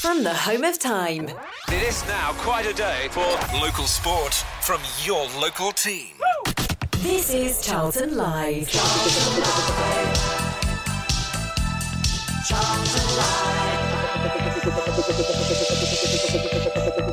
From the home of time, It is now quite a day for local sport from your local team. this is Charlton Live.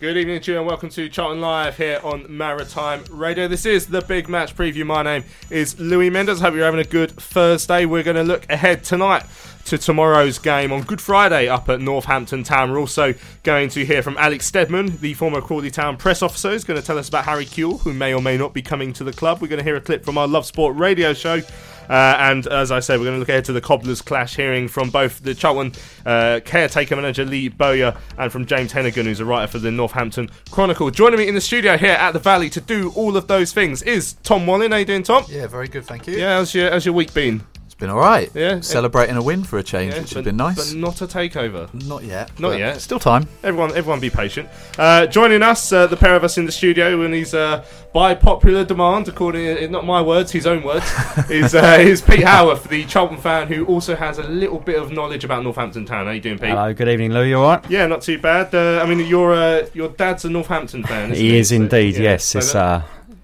Good evening to you and welcome to Charlton Live here on Maritime Radio. This is the big match preview. My name is Louis Mendes. Hope you're having a good Thursday. We're going to look ahead tonight to tomorrow's game on Good Friday up at Northampton Town. We're also going to hear from Alex Stedman, the former Crawley Town press officer, who's going to tell us about Harry Kewell, who may or may not be coming to the club. We're going to hear a clip from our Love Sport radio show. Uh, and as I said, we're going to look ahead to the Cobblers clash, hearing from both the Charlton uh, caretaker manager Lee Bowyer and from James Hennigan, who's a writer for the Northampton Chronicle. Joining me in the studio here at the Valley to do all of those things is Tom Wallin. How you doing, Tom? Yeah, very good, thank you. Yeah, how's your, how's your week been? It's been all right. Yeah. Celebrating a win for a change, Yeah, which but, has been nice. But not a takeover. Not yet. Not yet. Still time. Everyone, everyone, be patient. Uh, joining us, uh, the pair of us in the studio, and he's uh, by popular demand, according uh, not my words, his own words, is uh, is Pete Howarth, the Charlton fan who also has a little bit of knowledge about Northampton Town. How you doing, Pete? Hello, good evening, Lou. You all right? Yeah, not too bad. Uh, I mean, your uh, your dad's a Northampton fan. Isn't He is So, indeed. yeah. yes, So it's that- uh,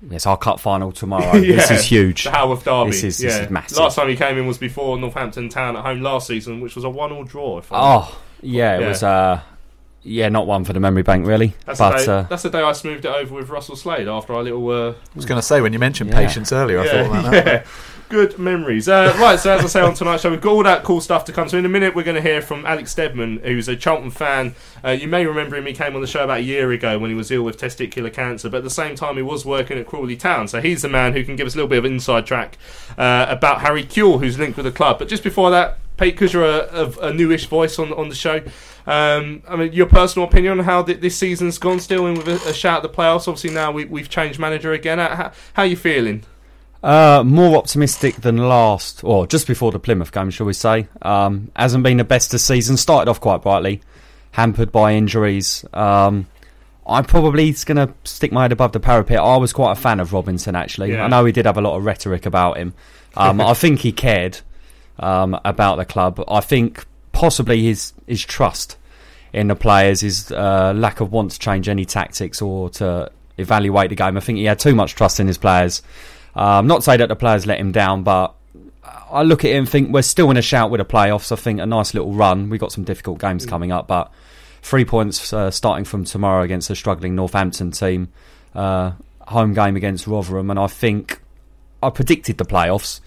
yes our cup final tomorrow. This is huge. the Howarth Derby. This is- yeah. this is massive. Last time he came in was before Northampton Town at home last season, which was a one-all draw. If Oh, yeah, it Yeah. was. Uh, yeah, not one for the memory bank really, that's, but the day, uh, that's the day I smoothed it over with Russell Slade after our little. Uh, I was going to say when you mentioned Yeah. patience earlier, I thought about that. Good memories. Uh, right, so as I say on tonight's show, we've got all that cool stuff to come. So in a minute, we're going to hear from Alex Stedman, who's a Charlton fan. Uh, you may remember him; he came on the show about a year ago when he was ill with testicular cancer. But at the same time, he was working at Crawley Town, so he's the man who can give us a little bit of inside track uh, about Harry Kewell, who's linked with the club. But just before that, Pete, because you're a, a, a newish voice on on the show. Um, I mean, your personal opinion on how th- this season's gone, still in with a, a shout at the playoffs. Obviously, now we, we've changed manager again. How, how are you feeling? Uh, more optimistic than last, or just before the Plymouth game, shall we say? Um, hasn't been the best of season. Started off quite brightly, hampered by injuries. Um, I'm probably going to stick my head above the parapet. I was quite a fan of Robinson, actually. Yeah. I know he did have a lot of rhetoric about him. Um, I think he cared um, about the club. I think possibly his his trust in the players, his uh, lack of want to change any tactics or to evaluate the game. I think he had too much trust in his players. Um, not to say that the players let him down, but I look at it and think we're still in a shout with the playoffs. I think a nice little run. We've got some difficult games coming up, but three points uh, starting from tomorrow against a struggling Northampton team. Uh, home game against Rotherham, and I think I predicted the playoffs,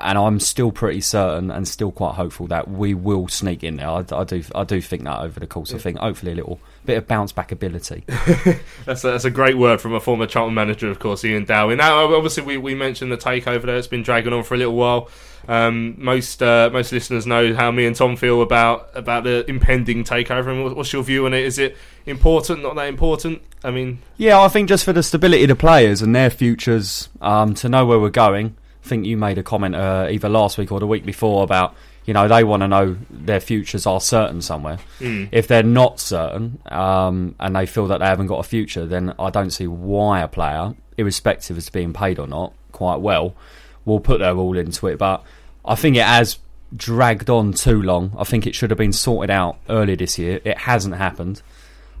and I'm still pretty certain and still quite hopeful that we will sneak in there. I, I do, I do think that over the course. I think hopefully a little bit of bounce back ability. That's a, that's a great word from a former Charlton manager, of course, Ian Dowie. Now, obviously, we, we mentioned the takeover there. It's been dragging on for a little while. Um, most uh, most listeners know how me and Tom feel about about the impending takeover. And what's your view on it? Is it important? Not that important? I mean, Yeah, I think just for the stability of the players and their futures, um, to know where we're going. I think you made a comment uh, either last week or the week before about you know they want to know their futures are certain somewhere. If they're not certain um, and they feel that they haven't got a future, then I don't see why a player, irrespective of being paid or not, quite well, will put their all into it. But I think it has dragged on too long. I think it should have been sorted out earlier this year. It hasn't happened.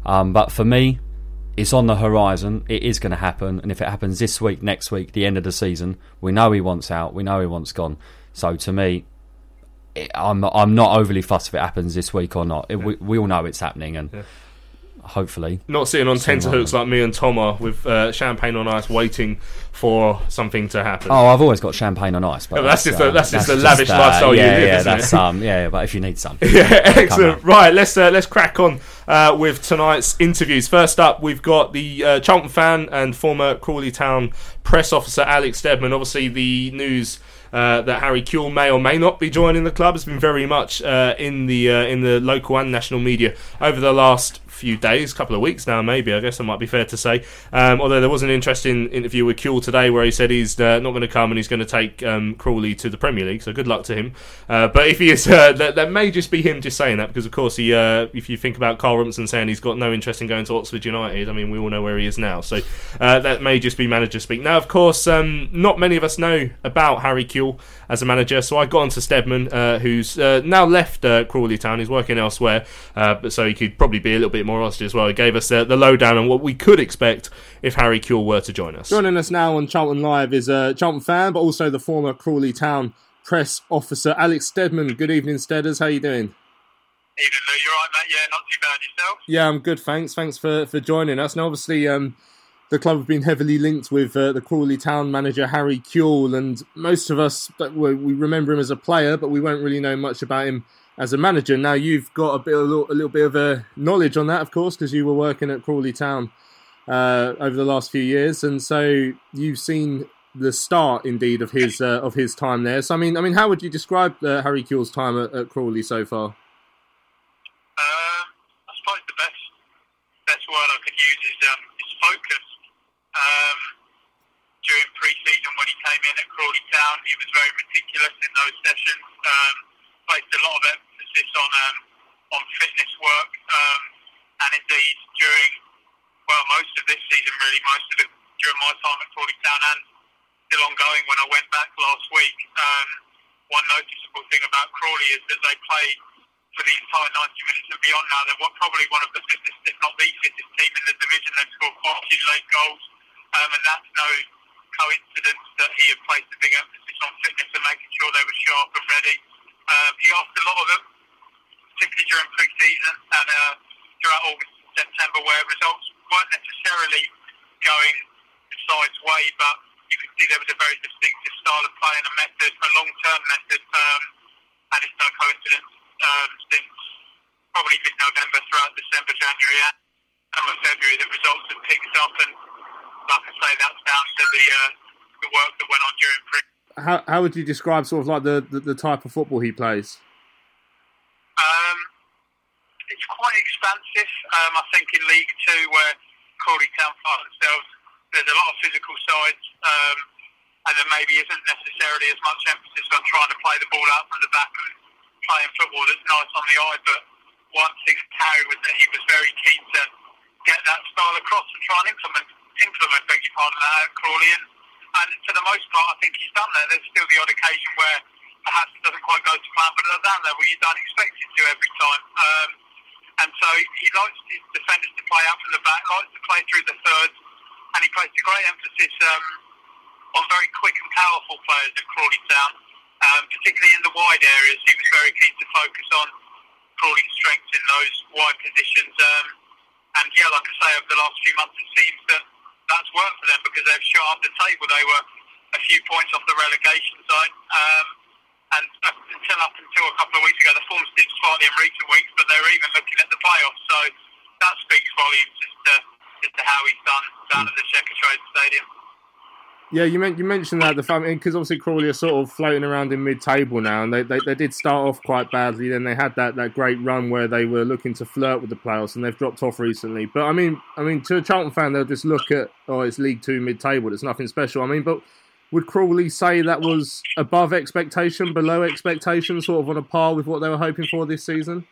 Um, but for me, it's on the horizon. It is going to happen, and if it happens this week, next week, the end of the season, we know he wants out. We know he wants gone. So to me, it, I'm I'm not overly fussed if it happens this week or not. It, we, we all know it's happening, and hopefully, not sitting on tenterhooks like me and Tom are with uh, champagne on ice, waiting for something to happen. oh, I've always got champagne on ice. But Yeah, but that's just uh, a- that's just a lavish lifestyle you yeah, live, yeah, that's it? um, yeah. But if you need some, Yeah, excellent. Right, let's uh, let's crack on uh, with tonight's interviews. First up, we've got the uh, Charlton fan and former Crawley Town press officer Alex Stedman. Obviously, the news uh, that Harry Kewell may or may not be joining the club has been very much uh, in the uh, in the local and national media over the last few days, couple of weeks now, maybe. I guess that might be fair to say. Um, although there was an interesting interview with Kewell today where he said he's uh, not going to come and he's going to take um, Crawley to the Premier League. So good luck to him. Uh, but if he is, uh, that, that may just be him just saying that because, of course, he. Uh, if you think about Carl Robinson saying he's got no interest in going to Oxford United, I mean, we all know where he is now. So uh, that may just be manager speak. Now, of course, um, not many of us know about Harry Kewell as a manager. So I got onto Stedman, uh, who's now left Crawley Town. He's working elsewhere, but so he could probably be a little bit more honest as well. He gave us uh, the lowdown on what we could expect if Harry Kewell were to join us. Joining us now on Charlton Live is a Charlton fan, but also the former Crawley Town press officer, Alex Stedman. Good evening, Steaders. How are you doing? Evening, Lou. You're right, mate. Yeah, not too bad yourself. Yeah, I'm good. Thanks. Thanks for, for joining us. Now, obviously, um, the club have been heavily linked with uh, the Crawley Town manager Harry Kewell, and most of us we remember him as a player, but we won't really know much about him as a manager. Now you've got a bit, a little, a little bit of a knowledge on that, of course, because you were working at Crawley Town uh, over the last few years, and so you've seen the start, indeed, of his uh, of his time there. So I mean, I mean, how would you describe uh, Harry Kewell's time at, at, Crawley so far? Um, I suppose the best best word I could use is um, is focus. Um, during pre-season when he came in at Crawley Town, he was very meticulous in those sessions. Um, placed a lot of emphasis on um, on fitness work, um, and indeed during well most of this season, really most of it during my time at Crawley Town and still ongoing when I went back last week. Um, one noticeable thing about Crawley is that they played for the entire 90 minutes and beyond now. They're probably one of the fittest, if not the fittest team in the division. They've scored quite a few late goals, um, and that's no coincidence that he had placed a big emphasis on fitness and making sure they were sharp and ready. Um, he asked a lot of them, particularly during pre-season and uh, throughout August and September, where results weren't necessarily going the side's way, but you could see there was a very distinctive style of play and a method, a long-term method, um, and it's no coincidence um, since probably mid-November throughout December, January, and February, the results have picked up, and like I say, that's down to the uh, the work that went on during pre how how would you describe sort of like the, the, the type of football he plays? Um, it's quite expansive. Um, I think in League Two, where Crawley Town find themselves, there's a lot of physical sides, um, and there maybe isn't necessarily as much emphasis on trying to play the ball out from the back and playing football that's nice on the eye. But one thing Harry was that he was very keen to get that style across and try and implement implement, beg your pardon, that at Crawley. And and for the most part, I think he's done that. There's still the odd occasion where perhaps it doesn't quite go to plan, but at that level, you don't expect it to every time. Um, and so he likes his defenders to play out from the back, likes to play through the thirds, and he placed a great emphasis um, on very quick and powerful players at Crawley Town, um, particularly in the wide areas. He was very keen to focus on Crawley's strengths in those wide positions. Um, and yeah, like I say, over the last few months, it seems that that's worked for them because they've shot up the table. They were a few points off the relegation zone. Um, and until up until a couple of weeks ago, the form's dipped slightly in recent weeks, but they were even looking at the playoffs. So that speaks volumes as to, as to how he's done down at the Checkatrade Stadium. Yeah, you, meant, you mentioned that the family because eh, obviously Crawley are sort of floating around in mid-table now, and they, they, they did start off quite badly. Then they had that, that great run where they were looking to flirt with the playoffs, and they've dropped off recently. But I mean, I mean, to a Charlton fan, they'll just look at oh, it's League Two mid-table. It's nothing special. I mean, but would Crawley say that was above expectation, below expectation, sort of on a par with what they were hoping for this season?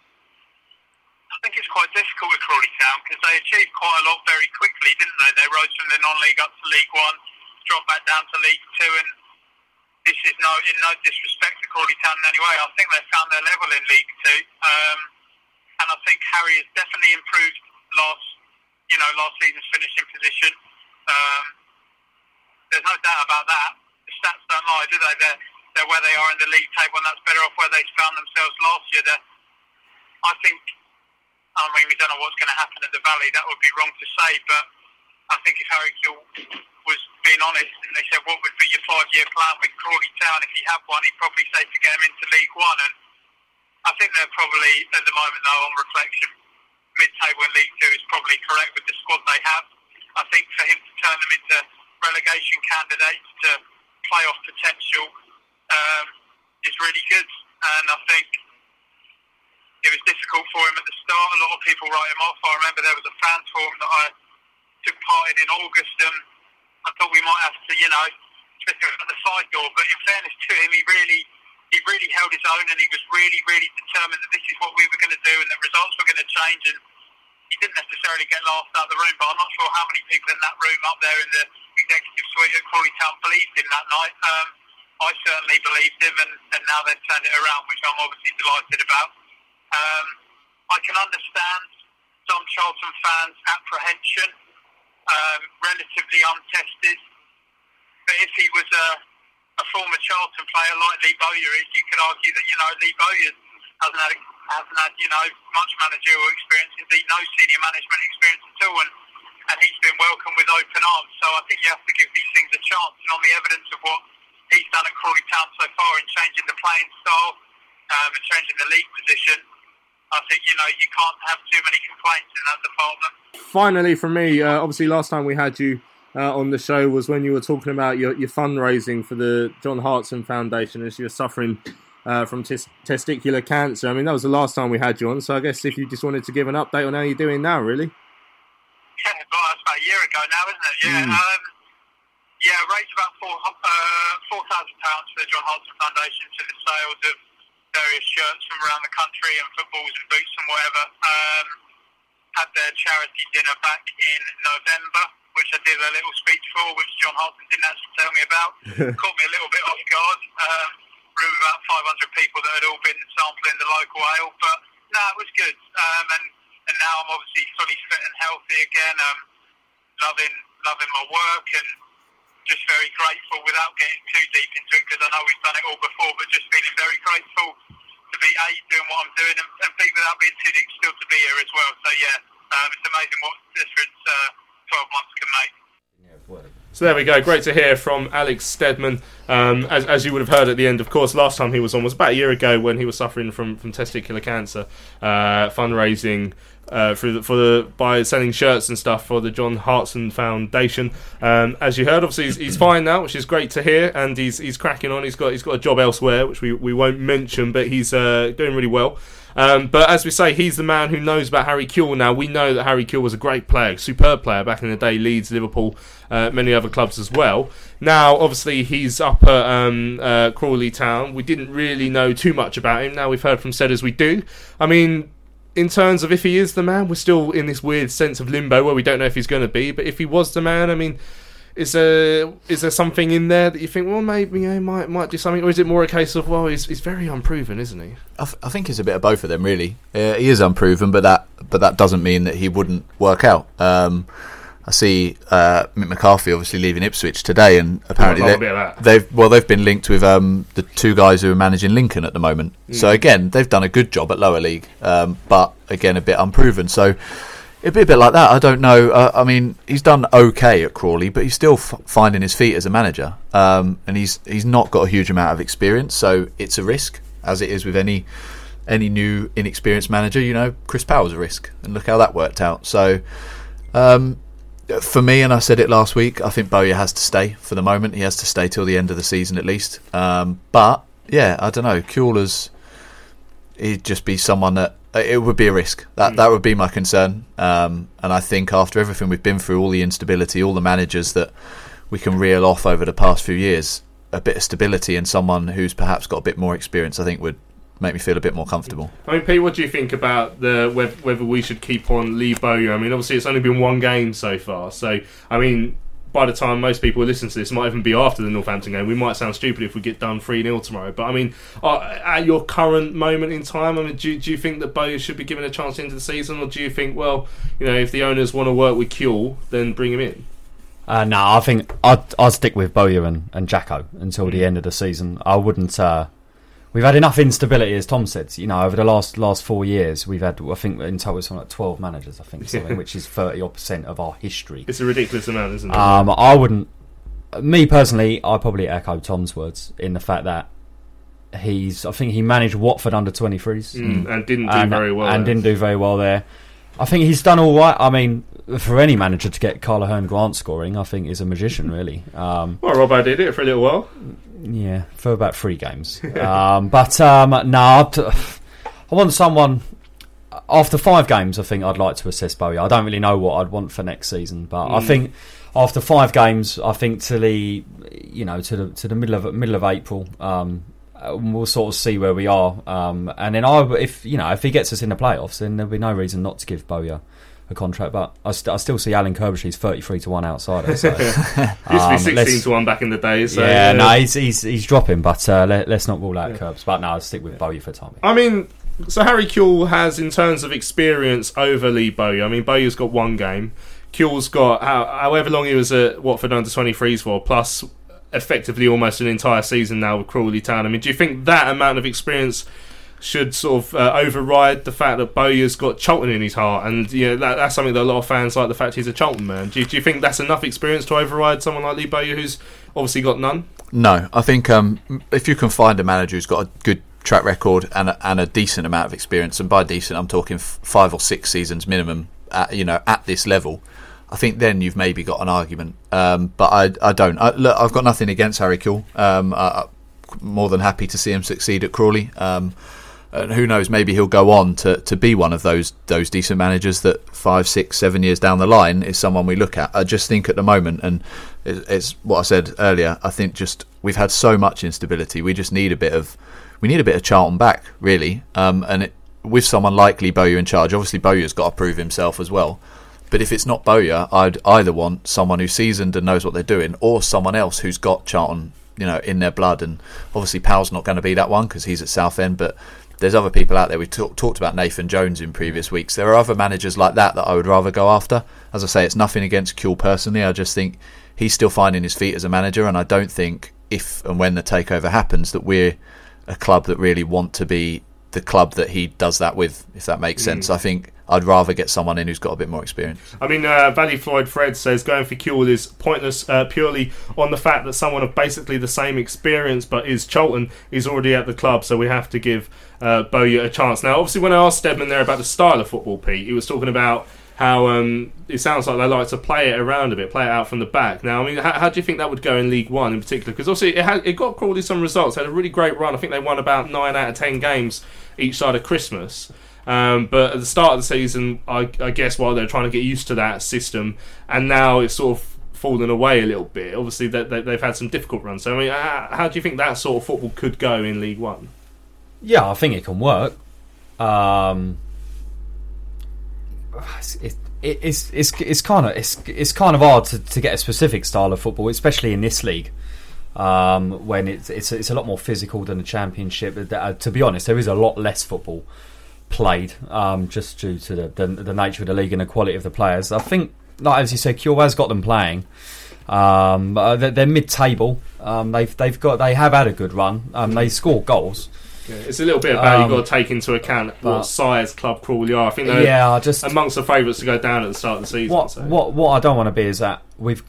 I think it's quite difficult with Crawley Town because they achieved quite a lot very quickly, didn't they? They rose from the non-league up to League One dropped back down to League Two, and this is no in no disrespect to Crawley Town in any way. I think they've found their level in League Two, um, and I think Harry has definitely improved last, you know, last season's finishing position. Um, there's no doubt about that. The stats don't lie, do they? They're, they're where they are in the league table, and that's better off where they found themselves last year. They're, I think. I mean, we don't know what's going to happen at the Valley. That would be wrong to say, but I think if Harry Kewell was being honest and they said, what would be your five-year plan with Crawley Town? If he had one, he'd probably say to get him into League One. And I think they're probably, at the moment, though, on reflection, mid-table in League Two is probably correct with the squad they have. I think for him to turn them into relegation candidates to playoff potential um, is really good. And I think it was difficult for him at the start. A lot of people write him off. I remember there was a fan forum that I took part in August, and I thought we might have to, you know, at the side door. But in fairness to him, he really, he really held his own, and he was really, really determined that this is what we were going to do, and the results were going to change. And he didn't necessarily get laughed out of the room, but I'm not sure how many people in that room up there in the executive suite at Crawley Town believed him that night. Um, I certainly believed him, and, and now they've turned it around, which I'm obviously delighted about. Um, I can understand some Charlton fans' apprehension, um, relatively untested. But if he was a, a former Charlton player like Lee Bowyer is, you could argue that, you know, Lee Bowyer hasn't had, hasn't had, you know, much managerial experience, indeed no senior management experience at all. And, and he's been welcomed with open arms. So I think you have to give these things a chance. And on the evidence of what he's done at Crawley Town so far in changing the playing style um, and changing the league position, I think you know you can't have too many complaints in that department. Finally, for me, uh, obviously, last time we had you uh, on the show was when you were talking about your, your fundraising for the John Hartson Foundation as you were suffering uh, from tes- testicular cancer. I mean, that was the last time we had you on. So I guess if you just wanted to give an update on how you're doing now, really. Yeah, well, that's about a year ago now, isn't it? Yeah. Mm. Um, yeah, raised about four uh, four thousand pounds for the John Hartson Foundation to the sales of various shirts from around the country and footballs and boots and whatever. Um, had their charity dinner back in November, which I did a little speech for, which John Hartson didn't actually tell me about. Caught me a little bit off guard. Um, room of about 500 people that had all been sampling the local ale, but no, it was good. Um, and and now I'm obviously fully fit and healthy again. Um, loving loving my work and just very grateful without getting too deep into it because I know we've done it all before, but just feeling very grateful to be A, doing what I'm doing and, and B, without being too deep, still to be here as well. So yeah, um, it's amazing what difference uh, 12 months can make. So there we go. Great to hear from Alex Stedman. Um, as, as you would have heard at the end, of course, last time he was on was about a year ago when he was suffering from, from testicular cancer, uh, fundraising uh, for the, for the by selling shirts and stuff for the John Hartson Foundation. Um, as you heard, obviously he's, he's fine now, which is great to hear, and he's he's cracking on. He's got he's got a job elsewhere, which we, we won't mention, but he's uh, doing really well. Um, but as we say, he's the man who knows about Harry Kewell now. We know that Harry Kewell was a great player, superb player back in the day, Leeds, Liverpool, uh, many other clubs as well. Now, obviously, he's up at um, uh, Crawley Town. We didn't really know too much about him. Now we've heard from Sedders we do. I mean, in terms of if he is the man, we're still in this weird sense of limbo where we don't know if he's going to be. But if he was the man, I mean, is there is there something in there that you think, well, maybe he might might do something, or is it more a case of, well, he's, he's very unproven, isn't he? I, th- I think it's a bit of both of them, really. Uh, he is unproven, but that but that doesn't mean that he wouldn't work out. Um, I see uh, Mick McCarthy obviously leaving Ipswich today, and apparently they, bit of that. they've well they've been linked with um, the two guys who are managing Lincoln at the moment. So again, they've done a good job at lower league, um, but again a bit unproven. So it'd be a bit like that. I don't know. Uh, I mean, he's done okay at Crawley, but he's still f- finding his feet as a manager, um, and he's he's not got a huge amount of experience. So it's a risk, as it is with any any new inexperienced manager. You know, Chris Powell's a risk, and look how that worked out. So. Um, for me, and I said it last week, I think Bowyer has to stay for the moment. He has to stay till the end of the season at least. Um, but yeah, I don't know. Kewell's he'd just be someone that it would be a risk. That that would be my concern. Um, and I think after everything we've been through, all the instability, all the managers that we can reel off over the past few years, a bit of stability and someone who's perhaps got a bit more experience, I think would make me feel a bit more comfortable. I mean, Pete, what do you think about the whether, whether we should keep on Lee Bowyer? I mean, obviously it's only been one game so far, so I mean, by the time most people listen to this, it might even be after the Northampton game. We might sound stupid if we get done three 0 tomorrow. But I mean, uh, at your current moment in time, I mean, do, do you think that Bowyer should be given a chance into the season, or do you think, well, you know, if the owners want to work with Kewell, then bring him in? Uh, no, I think I'd, I'd stick with Bowyer and, and Jacko until the end of the season. I wouldn't. Uh, we've had enough instability, as Tom said. You know, over the last last four years, we've had I think in total something like twelve managers. I think something which is thirty odd percent of our history. It's a ridiculous amount, isn't it? Um, I wouldn't. Me personally, I probably echo Tom's words in the fact that he's. I think he managed Watford under twenty threes Mm, and didn't do and, very well. and there. didn't do very well there. I think he's done all right. I mean, for any manager to get Karlan Ahearne-Grant scoring, I think is a magician, really. Um, Well, Robbo did it for a little while. Yeah, for about three games. um, but um, no, I want someone. After five games, I think I'd like to assess Bowyer. I don't really know what I'd want for next season, but I think after five games, I think to the you know to the to the middle of middle of April, um, we'll sort of see where we are. Um, and then I, if you know if he gets us in the playoffs, then there'll be no reason not to give Bowyer a, a contract. But I, st- I still see Alan Curbishley's thirty three to one outsider. So. Used to be Um, 16 to 1 back in the day. So, yeah, uh, no, he's, he's he's dropping, but uh, let, us not rule out Curbs. But no, I'll stick with Bowyer for the time. I mean, so Harry Kewell has, in terms of experience over Lee Bowyer, I mean, Bowyer's got one game. Kewell's got how, however long he was at Watford under 23s for, plus effectively almost an entire season now with Crawley Town. I mean, do you think that amount of experience should sort of uh, override the fact that Bowyer's got Charlton in his heart? And you know, that, that's something that a lot of fans like the fact he's a Charlton man. Do you, do you think that's enough experience to override someone like Lee Bowyer who's obviously got none? No, I think um, if you can find a manager who's got a good track record and a, and a decent amount of experience, and by decent I'm talking f- five or six seasons minimum, at, you know, at this level, I think then you've maybe got an argument. Um, but I, I don't. I, look, I've got nothing against Harry Kewell. Um, I, I'm more than happy to see him succeed at Crawley. Um, and who knows? Maybe he'll go on to, to be one of those those decent managers that five, six, seven years down the line is someone we look at. I just think at the moment, and it's, it's what I said earlier. I think just we've had so much instability. We just need a bit of we need a bit of Charlton back, really. Um, and it, with someone like Lee Bowyer in charge, obviously Bowyer's got to prove himself as well. But if it's not Bowyer, I'd either want someone who's seasoned and knows what they're doing, or someone else who's got Charlton, you know, in their blood. And obviously, Powell's not going to be that one because he's at Southend. But there's other people out there. We talk, talked about Nathan Jones in previous weeks. There are other managers like that that I would rather go after. As I say, it's nothing against Kewell personally. I just think he's still finding his feet as a manager, and I don't think if and when the takeover happens that we're a club that really want to be the club that he does that with. If that makes mm. sense, I think I'd rather get someone in who's got a bit more experience. I mean, uh, Valley Floyd Fred says going for Kewell is pointless uh, purely on the fact that someone of basically the same experience but is Cholton is already at the club, so we have to give uh, Bowyer a chance. Now, obviously, when I asked Stedman there about the style of football, Pete, he was talking about how um, it sounds like they like to play it around a bit, play it out from the back. Now, I mean, how, how do you think that would go in League One in particular? Because obviously, it, had, it got Crawley some results, had a really great run. I think they won about nine out of ten games each side of Christmas. Um, but at the start of the season, I, I guess while they're trying to get used to that system, and now it's sort of fallen away a little bit. Obviously, that they, they've had some difficult runs. So, I mean, how, how do you think that sort of football could go in League One? Yeah, I think it can work. Um, it, it, it's it's it's kind of it's it's kind of hard to, to get a specific style of football, especially in this league. Um, when it's it's it's a lot more physical than the championship. Uh, to be honest, there is a lot less football played, um, just due to the, the the nature of the league and the quality of the players. I think, like as you said, Cure has got them playing. Um, uh, they're, they're mid-table. Um, they've they've got they have had a good run. Um, they score goals. Yeah, it's a little bit about Um, you've got to take into account what size club Crawley are. I think they're Yeah, just amongst the favourites to go down at the start of the season. what so. what what I don't want to be is that we've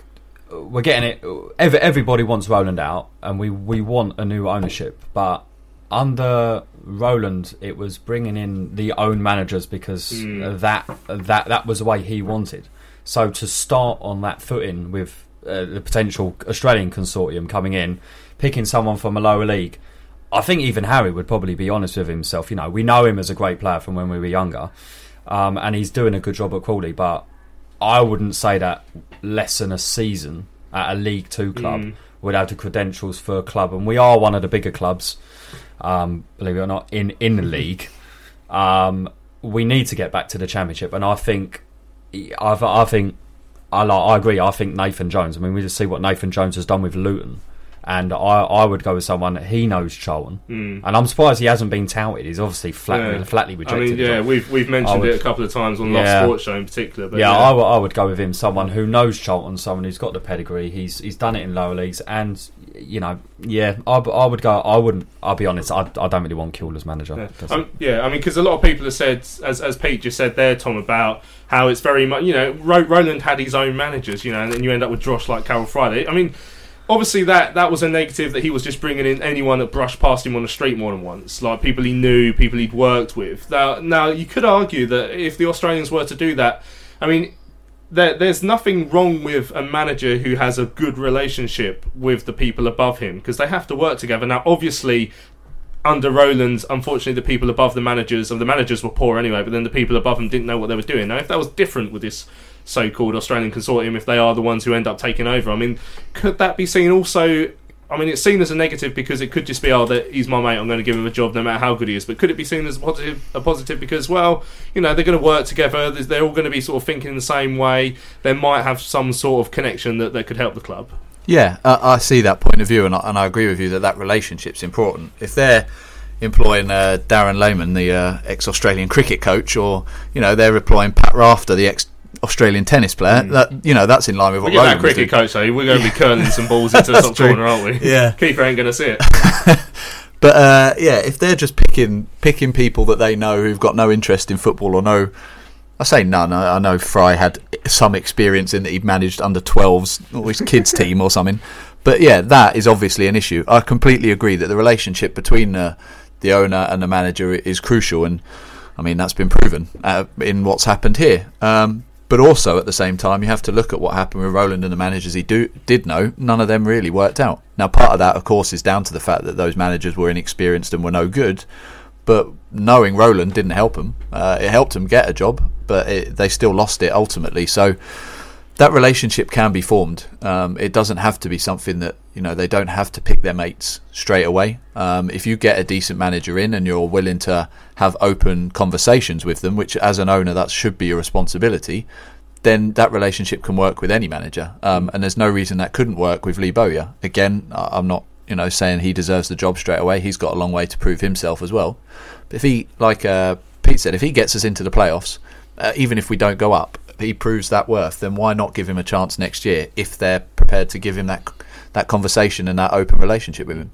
we're getting it. Every, everybody wants Roland out, and we we want a new ownership. But under Roland, it was bringing in the own managers because that that that was the way he wanted. So to start on that footing with uh, the potential Australian consortium coming in, picking someone from a lower league. I think even Harry would probably be honest with himself. You know, we know him as a great player from when we were younger, um, and he's doing a good job at Crawley. But I wouldn't say that less than a season at a League Two club would have the credentials for a club, and we are one of the bigger clubs, um, believe it or not, in in the league. Um, we need to get back to the championship, and I think, I, I think, I like, I agree. I think Nathan Jones. I mean, we just see what Nathan Jones has done with Luton. And I, I would go with someone he knows Charlton, and I'm surprised he hasn't been touted. He's obviously flat, Hmm. Yeah. flatly I rejected. mean, yeah, we've we've mentioned would- it a couple of times on Yeah. Sports Show in particular. But yeah, yeah, I, w- I would go with him. Someone who knows Charlton, someone who's got the pedigree. He's he's done it in lower leagues, and you know, yeah, I, I would go. I wouldn't. I'll be honest. I, I don't really want Kewell as manager. Yeah. Um, yeah, I mean, because a lot of people have said, as, as Pete just said there, Tom, about how it's very much, you know, Ro- Roland had his own managers, you know, and then you end up with Drosh like Karel Fraeye. I mean, obviously that that was a negative that he was just bringing in anyone that brushed past him on the street more than once, like people he knew, people he'd worked with. Now, now you could argue that if the Australians were to do that, I mean, there, there's nothing wrong with a manager who has a good relationship with the people above him because they have to work together. Now, obviously, under Roland, unfortunately, the people above the managers, of the managers were poor anyway, but then the people above them didn't know what they were doing. Now, if that was different with this so-called Australian consortium, if they are the ones who end up taking over, I mean, could that be seen also? I mean, it's seen as a negative because it could just be, oh, that he's my mate. I'm going to give him a job no matter how good he is. But could it be seen as a positive? A positive because, well, you know, they're going to work together. They're all going to be sort of thinking the same way. They might have some sort of connection that, that could help the club. Yeah, uh, I see that point of view, and I, and I agree with you that that relationship's important. If they're employing uh, Darren Lehmann, the uh, ex-Australian cricket coach, or you know they're employing Pat Rafter, the ex-Australian tennis player, that you know that's in line with what We get that Roland cricket coach, though. We're going to be curling some balls into the top true. corner, aren't we? Yeah. Keeper ain't going to see it. But uh, yeah, if they're just picking picking people that they know who've got no interest in football or no, I say none. I, I know Fraeye had some experience in that he'd managed under 12s or his kids team or something. But yeah, that is obviously an issue. I completely agree that the relationship between uh, the owner and the manager is crucial, and I mean that's been proven uh, in what's happened here. Um, but also at the same time, you have to look at what happened with Roland and the managers he do, did know. None of them really worked out. Now, part of that, of course, is down to the fact that those managers were inexperienced and were no good. But knowing Roland didn't help them. Uh, it helped them get a job, but it, they still lost it ultimately. So that relationship can be formed. Um, it doesn't have to be something that you know they don't have to pick their mates straight away. Um, if you get a decent manager in and you're willing to have open conversations with them, which as an owner that should be your responsibility, then that relationship can work with any manager. Um, and there's no reason that couldn't work with Lee Bowyer. Again, I'm not you know saying he deserves the job straight away. He's got a long way to prove himself as well. But if he, like uh, Pete said, if he gets us into the playoffs, uh, even if we don't go up, he proves that worth. Then why not give him a chance next year if they're prepared to give him that that conversation and that open relationship with him?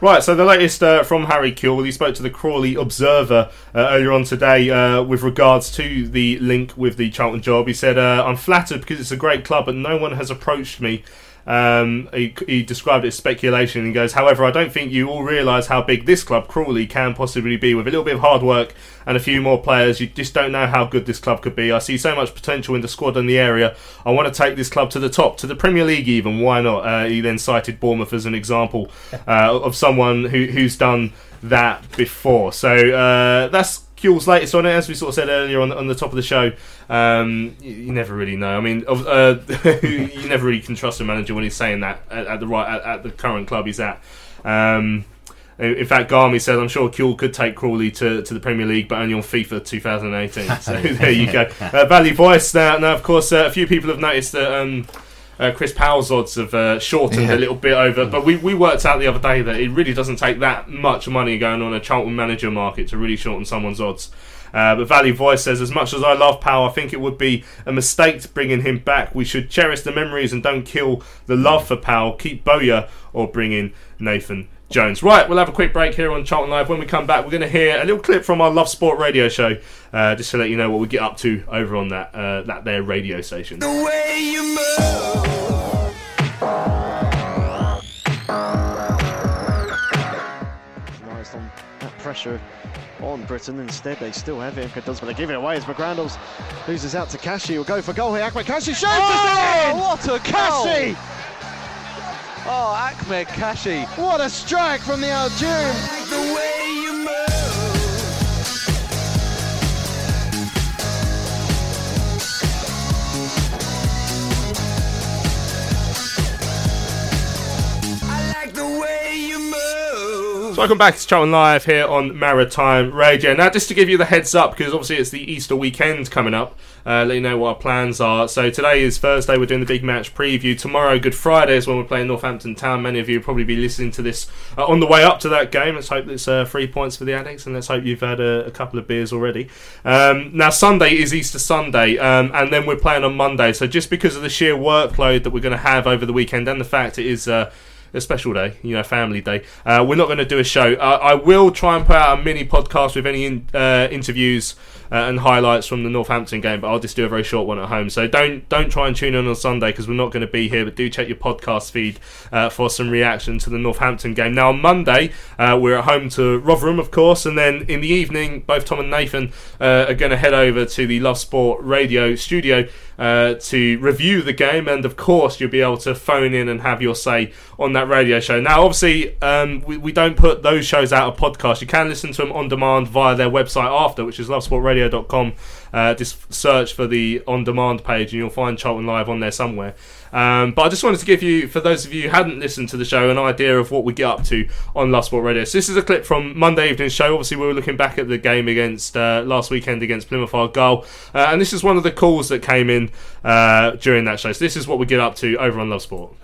Right, so the latest uh, from Harry Kewell, he spoke to the Crawley Observer uh, earlier on today uh, with regards to the link with the Charlton job. He said, uh, I'm flattered because it's a great club, but no one has approached me. Um, he, he described it as speculation. and goes, however, I don't think you all realise how big this club, Crawley, can possibly be. With a little bit of hard work and a few more players, you just don't know how good this club could be. I see so much potential in the squad and the area. I want to take this club to the top, to the Premier League even. Why not? Uh, he then cited Bournemouth as an example uh, of someone who, who's done that before. So uh, that's Kewell's latest on it, as we sort of said earlier on, on the top of the show. Um, you, you never really know. I mean, uh, you never really can trust a manager when he's saying that at, at the right at, at the current club he's at. Um, in fact, Garmy said, "I'm sure Kewell could take Crawley to, to the Premier League, but only on FIFA 2018." So there you go. Uh, Valley Voice. Now, now of course, uh, a few people have noticed that. Um, uh, Chris Powell's odds have uh, shortened Yeah. a little bit over, but we, we worked out the other day that it really doesn't take that much money going on a Charlton manager market to really shorten someone's odds. Uh, but Valley Voice says, as much as I love Powell, I think it would be a mistake bringing him back. We should cherish the memories and don't kill the love for Powell. Keep Bowyer or bring in Nathan Jones. Right, we'll have a quick break here on Charlton Live. When we come back, we're going to hear a little clip from our Love Sport radio show, uh, just to let you know what we get up to over on that uh, that their radio station. The Rise on that pressure on Britain. Instead, they still have it. Imka does, but they give it away as McGrandles loses out to Kashi. Will go for goal here. Ahmed Kashi shoots Oh, it in! what a Kashi! Oh, Ahmed Kashi. What a strike from the Algerian! Welcome back. It's Charlton Live here on Maritime Radio. Now, just to give you the heads up, because obviously it's the Easter weekend coming up, uh, let you know what our plans are. So today is Thursday. We're doing the big match preview. Tomorrow, Good Friday, is when we're playing Northampton Town. Many of you will probably be listening to this uh, on the way up to that game. Let's hope it's uh, three points for the Addicts, and let's hope you've had a, a couple of beers already. Um, now, Sunday is Easter Sunday, um, and then we're playing on Monday. So just because of the sheer workload that we're going to have over the weekend, and the fact it is. A special day, you know, family day. Uh, we're not going to do a show. Uh, I will try and put out a mini podcast with any in, uh, interviews uh, and highlights from the Northampton game, but I'll just do a very short one at home. So don't don't try and tune in on Sunday because we're not going to be here. But do check your podcast feed uh, for some reaction to the Northampton game. Now on Monday uh, we're at home to Rotherham, of course, and then in the evening both Tom and Nathan uh, are going to head over to the Love Sport Radio studio uh, to review the game, and of course you'll be able to phone in and have your say on that radio show. Now, obviously, um, we, we don't put those shows out of podcast. You can listen to them on demand via their website after, which is lovesportradio.com. Uh, just search for the on demand page, and you'll find Charlton Live on there somewhere. Um, but I just wanted to give you, for those of you who hadn't listened to the show, an idea of what we get up to on Love Sport Radio. So this is a clip from Monday evening's show. Obviously, we were looking back at the game against uh, last weekend against Plymouth Argyle, uh, and this is one of the calls that came in uh, during that show. So this is what we get up to over on Love Sport.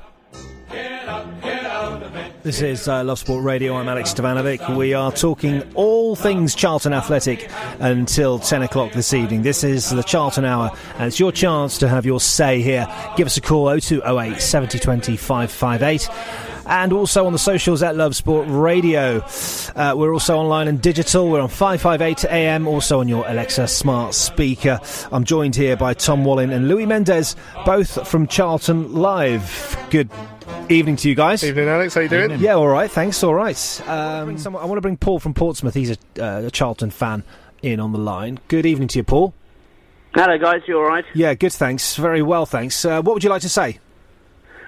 This is uh, Love Sport Radio. I'm Alex Stevanovic. We are talking all things Charlton Athletic until 10 o'clock this evening. This is the Charlton Hour, and it's your chance to have your say here. Give us a call 0208 7020 558 and also on the socials at Love Sport Radio. Uh, we're also online and digital. We're on 558 AM, also on your Alexa smart speaker. I'm joined here by Tom Wallin and Louis Mendez, both from Charlton Live. Good evening to you guys. Evening, Alex. How you doing? Yeah, all right. Thanks. All right. Um, someone, I want to bring Paul from Portsmouth. He's a, uh, a Charlton fan in on the line. Good evening to you, Paul. Hello, guys. You all right? Yeah, good. Thanks. Very well. Thanks. Uh, what would you like to say?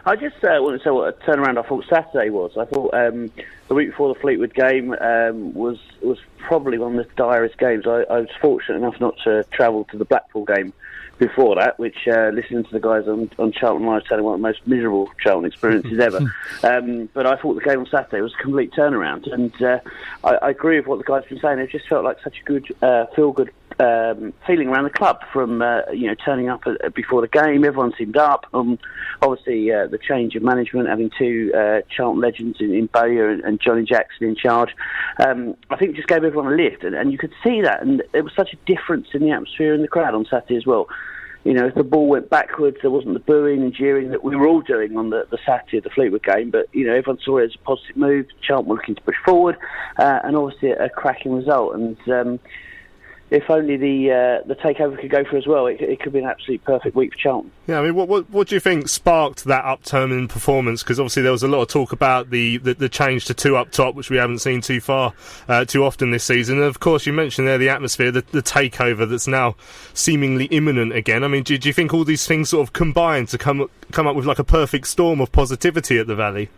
I just uh, want to say what a turnaround I thought Saturday was. I thought um, the week before the Fleetwood game um, was was probably one of the direst games. I, I was fortunate enough not to travel to the Blackpool game before that, which uh, listening to the guys on, on Charlton Live telling one of the most miserable Charlton experiences ever. um, but I thought the game on Saturday was a complete turnaround, and uh, I, I agree with what the guys have been saying. It just felt like such a good, uh, feel good um, feeling around the club from uh, you know turning up at, before the game. Everyone seemed up. Um, obviously, uh, the change of management, having two uh, Charlton legends in, in Bowyer and, and Johnny Jackson in charge, um, I think just gave everyone a lift, and, and you could see that. And there was such a difference in the atmosphere in the crowd on Saturday as well. You know, if the ball went backwards, there wasn't the booing and jeering that we were all doing on the, the Saturday of the Fleetwood game. But you know, everyone saw it as a positive move. Charlton were looking to push forward, uh, and obviously a, a cracking result. And um, if only the uh, the takeover could go for as well, it, it could be an absolute perfect week for Charlton. Yeah, I mean, what what, what do you think sparked that upturn in performance? Because obviously there was a lot of talk about the, the, the, change to two up top, which we haven't seen too far, uh, too often this season. And of course, you mentioned there the atmosphere, the, the takeover that's now seemingly imminent again. I mean, do, do you think all these things sort of combine to come come up with like a perfect storm of positivity at the Valley?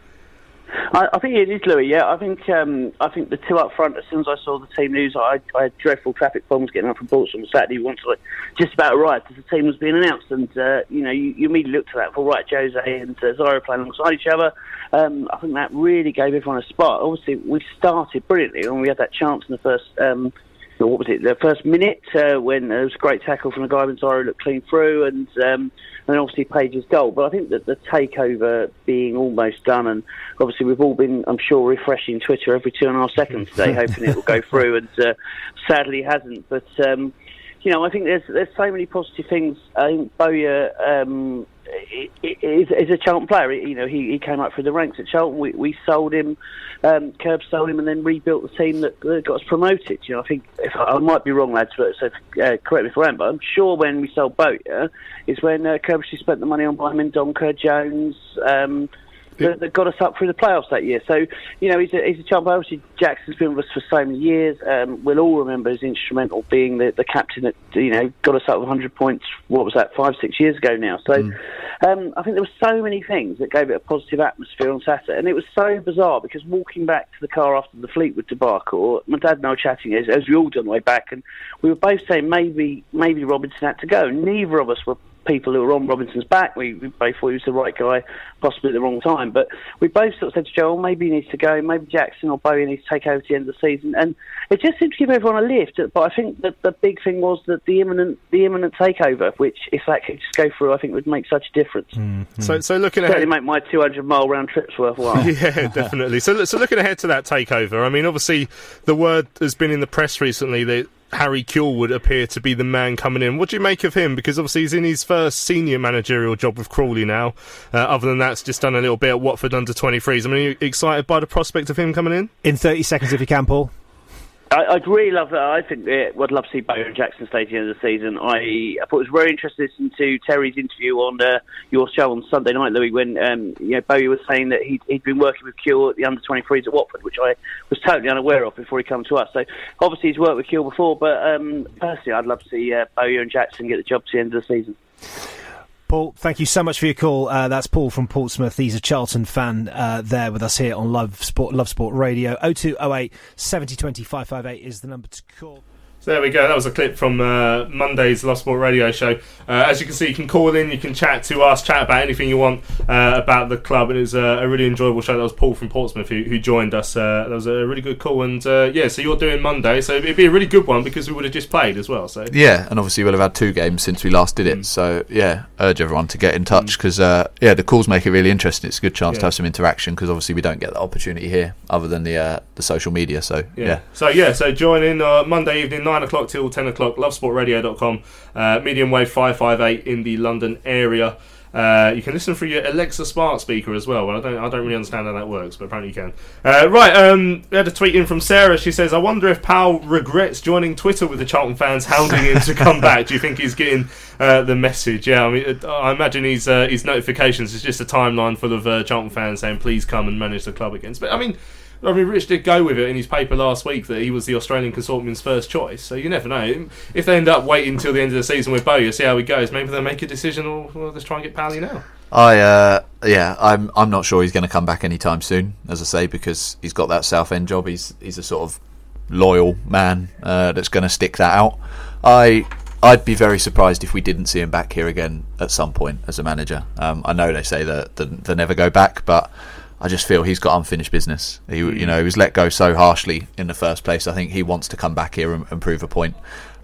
I, I think it is, Louis. Yeah, I think um, I think the two up front. As soon as I saw the team news, I, I had dreadful traffic problems getting up from Portsmouth on Saturday. Once I just about arrived as the team was being announced, and uh, you know, you, you immediately looked at that for right, Jose and uh, Zaire playing alongside each other. Um, I think that really gave everyone a spot. Obviously, we started brilliantly when we had that chance in the first. Um, what was it? The first minute uh, when there was a great tackle from the guy when Zaire looked clean through, and um, and obviously Page's goal. But I think that the takeover being almost done, and obviously we've all been, I'm sure, refreshing Twitter every two and a half seconds today, hoping it will go through, and uh, sadly hasn't. But um, you know, I think there's there's so many positive things. I think Bowyer um, is, is a Charlton player. You know, he, he came up through the ranks at Charlton. We, we sold him, um, Curb sold him, and then rebuilt the team that, that got us promoted. You know, I think if I, I might be wrong, lads, but so uh, correct me if I am. But I'm sure when we sold Bowyer is when uh, Curbishley spent the money on buying Mendonca, Jones. Um, that, that, got us up through the playoffs that year. So, you know, he's a, he's a champ. Obviously, Jackson's been with us for so many years. Um, we'll all remember his instrumental being the, the captain that, you know, got us up 100 points, what was that, five, six years ago now. So mm. um, I think there were so many things that gave it a positive atmosphere on Saturday. And it was so bizarre because walking back to the car after the Fleetwood debacle, my dad and I were chatting as, as we all did on the way back, and we were both saying maybe maybe Robinson had to go. Neither of us were people who were on Robinson's back. We, we both thought he was the right guy, possibly at the wrong time. But we both sort of said to Joel, maybe he needs to go. Maybe Jackson or Bowyer needs to take over at the end of the season. And it just seemed to give everyone a lift. But I think that the big thing was that the imminent the imminent takeover, which if that could just go through, I think would make such a difference. Mm-hmm. So, so looking Certainly ahead, make my 200 mile round trips worthwhile. yeah, definitely. So, so looking ahead to that takeover, I mean, obviously the word has been in the press recently that Harry Kewell would appear to be the man coming in. What do you make of him? Because obviously he's in his first senior managerial job with Crawley now. Uh, other than that, it's just done a little bit at Watford under 23s. I mean, are you excited by the prospect of him coming in? In 30 seconds, if you can, Paul. I, I'd really love that. I think uh, I'd love to see and Jackson stay at the end of the season. I, I thought it was very interesting to listen to Terry's interview on uh, your show on Sunday night, Louis, when um, you know, Bowyer was saying that he'd, he'd been working with Kewell at the under 23s at Watford, which I was totally unaware of before he came to us. So obviously he's worked with Kewell before, but um, personally, I'd love to see uh, Bowyer and Jackson get the job to the end of the season. Paul, thank you so much for your call. Uh, that's Paul from Portsmouth. He's a Charlton fan uh, there with us here on Love Sport, Love Sport Radio. 0208 7020 558 is the number to call. So there we go. That was a clip from uh, Monday's Love Sport Radio show. Uh, as you can see, you can call in, you can chat to us, chat about anything you want uh, about the club. And it was uh, a really enjoyable show. That was Paul from Portsmouth who, who joined us. Uh, that was a really good call. And uh, yeah, so you're doing Monday, so it'd be a really good one because we would have just played as well. So Yeah, and obviously we'll have had two games since we last did Mm. it. So yeah, urge everyone to get in touch because uh, yeah, the calls make it really interesting. It's a good chance Yeah. to have some interaction because obviously we don't get that opportunity here other than the uh, the social media. So Yeah. yeah. So yeah, so join in uh, Monday evening, nine o'clock till ten o'clock. Lovesportradio.com, uh, medium wave five five eight in the London area. Uh, you can listen through your Alexa smart speaker as well. well I don't, I don't really understand how that works, but apparently you can. Uh, right, um, we had a tweet in from Sarah. She says, "I wonder if Powell regrets joining Twitter with the Charlton fans hounding him to come back. Do you think he's getting uh, the message? Yeah, I mean, I imagine his uh, his notifications is just a timeline full of uh, Charlton fans saying, "Please come and manage the club again." But I mean." I mean, Rich did go with it in his paper last week that he was the Australian consortium's first choice. So you never know. If they end up waiting until the end of the season with Bowyer, see how he goes. Maybe they'll make a decision, or well, let's try and get Pally now. I uh, yeah, I'm I'm not sure he's going to come back anytime soon, as I say, because he's got that Southend job. He's he's a sort of loyal man uh, that's going to stick that out. I I'd be very surprised if we didn't see him back here again at some point as a manager. Um, I know they say that they, they never go back, but I just feel he's got unfinished business. He you know he was let go so harshly in the first place. I think he wants to come back here and, and prove a point.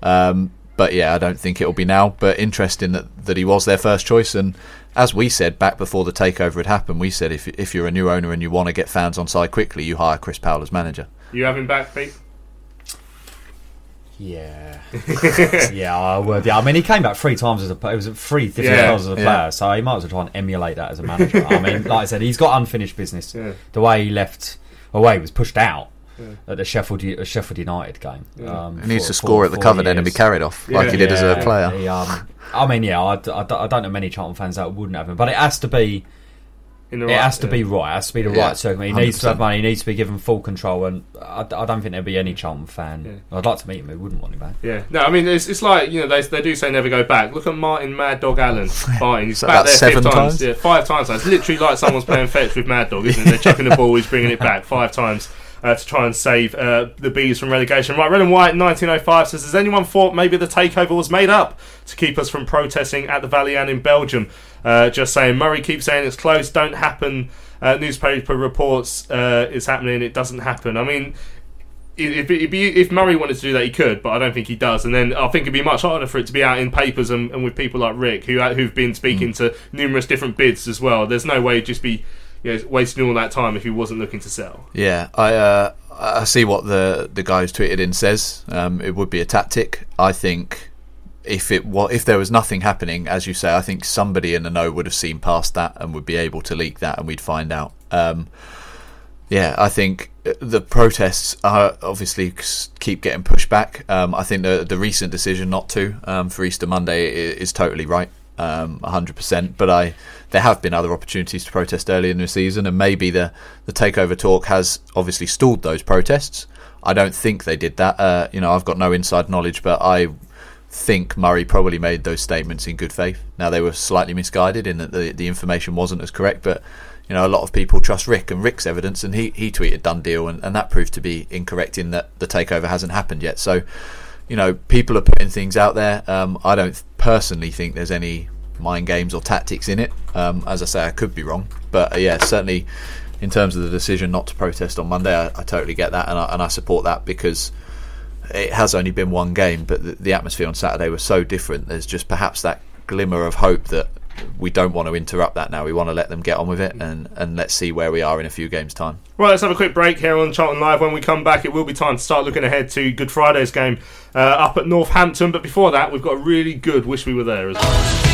Um, but yeah, I don't think it'll be now. But interesting that, that he was their first choice. And as we said back before the takeover had happened, we said if if you're a new owner and you want to get fans on side quickly, you hire Chris Powell as manager. You have him back, Pete? Yeah. yeah, I would. Yeah, I mean, he came back three times as a player. It was three different Yeah, roles as a yeah. player, so he might as well try and emulate that as a manager. I mean, like I said, he's got unfinished business. Yeah. The way he left, away, he was pushed out Yeah. at the Sheffield Sheffield United game. Um, He needs for- to score at the for cover then and be carried off like he did as a player. he, um, I mean, yeah, I don't know many Charlton fans that wouldn't have him, but it has to be. In the it right- has to yeah. be right. It has to be the Yeah, right circumstance. He needs to have money. He needs to be given full control. And I, I don't think there'd be any Charlton fan. I'd like to meet him. Who wouldn't want him back? Yeah, no, I mean it's, it's like you know they, they do say never go back. Look at Martin Mad Dog Allen fighting. He's So back about there seven five times. times? Yeah, five times. It's literally like someone's playing fetch with Mad Dog, isn't it? They're chucking the ball, he's bringing it back five times. Uh, to try and save uh, the bees from relegation. Right, Red and White 1905 says, Has anyone thought maybe the takeover was made up to keep us from protesting at the Valian in Belgium? Uh, just saying, Murray keeps saying it's close, don't happen. Uh, newspaper reports uh, it's happening, it doesn't happen. I mean, if, if, if Murray wanted to do that, he could, but I don't think he does. And then I think it'd be much harder for it to be out in papers and, and with people like Rick, who who've been speaking to numerous different bids as well. There's no way he'd just be you know, wasting all that time if he wasn't looking to sell. Yeah, I uh, I see what the the guy who's tweeted in says. Um, it would be a tactic. I think if it wa if there was nothing happening, as you say, I think somebody in the know would have seen past that and would be able to leak that, and we'd find out. Um, yeah, I think the protests are obviously keep getting pushed back. Um, I think the the recent decision not to um, for Easter Monday is, is totally right, um, hundred percent. But I there have been other opportunities to protest early in the season, and maybe the the takeover talk has obviously stalled those protests. I don't think they did that. Uh, you know, I've got no inside knowledge, but I think Murray probably made those statements in good faith. Now they were slightly misguided in that the the information wasn't as correct, but you know a lot of people trust Rick and Rick's evidence, and he he tweeted done deal, and, and that proved to be incorrect in that the takeover hasn't happened yet. So you know people are putting things out there. Um, I don't personally think there's any mind games or tactics in it. Um, as I say, I could be wrong, but uh, yeah, certainly in terms of the decision not to protest on Monday, I, I totally get that, and I, and I support that because it has only been one game, but the, the atmosphere on Saturday was so different. There's just perhaps that glimmer of hope that we don't want to interrupt that now. We want to let them get on with it, and and let's see where we are in a few games' time. Right, let's have a quick break here on Charlton Live. When we come back, it will be time to start looking ahead to Good Friday's game uh, up at Northampton. But before that, we've got a really good Wish We Were There as well.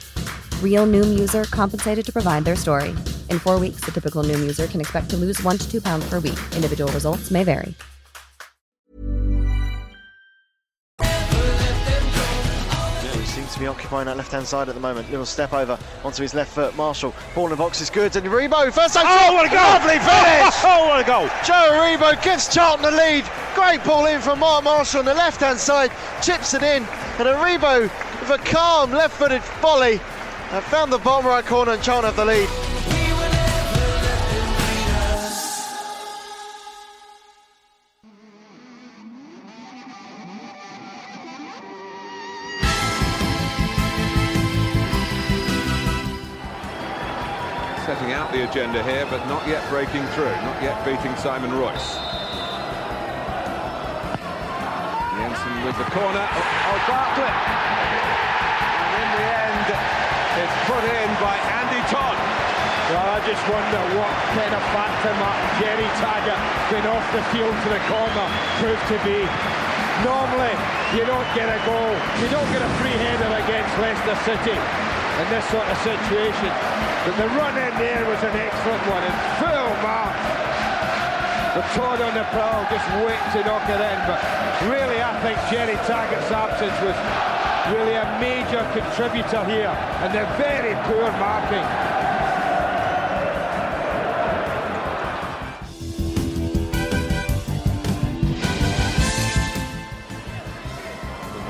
Real Noom user compensated to provide their story. In four weeks, the typical Noom user can expect to lose one to two pounds per week. Individual results may vary. He seems to be occupying that left hand side at the moment. Little step over onto his left foot. Marshall, ball in the box is good. And Aribo, first time. Oh, what a goal! Lovely finish! Oh, what a goal! Joe Aribo gives Charlton the lead. Great ball in from Mark Marshall on the left hand side. Chips it in. And Aribo with a calm left footed volley. And found the bottom right corner and Charlton have the lead. setting out the agenda here, but not yet breaking through, not yet beating Simon Royce. Jensen with the corner. Oh, oh Bartlett! Put in by Andy Todd. Well, I just wonder what kind of factor Mark Gerry Taggart going off the field to the corner proved to be. Normally, you don't get a goal, you don't get a free header against Leicester City in this sort of situation. But the run in there was an excellent one and full mark. The Todd on the prowl just waiting to knock it in. But really, I think Gerry Taggart's absence was really a major contributor here. And they're very poor marking.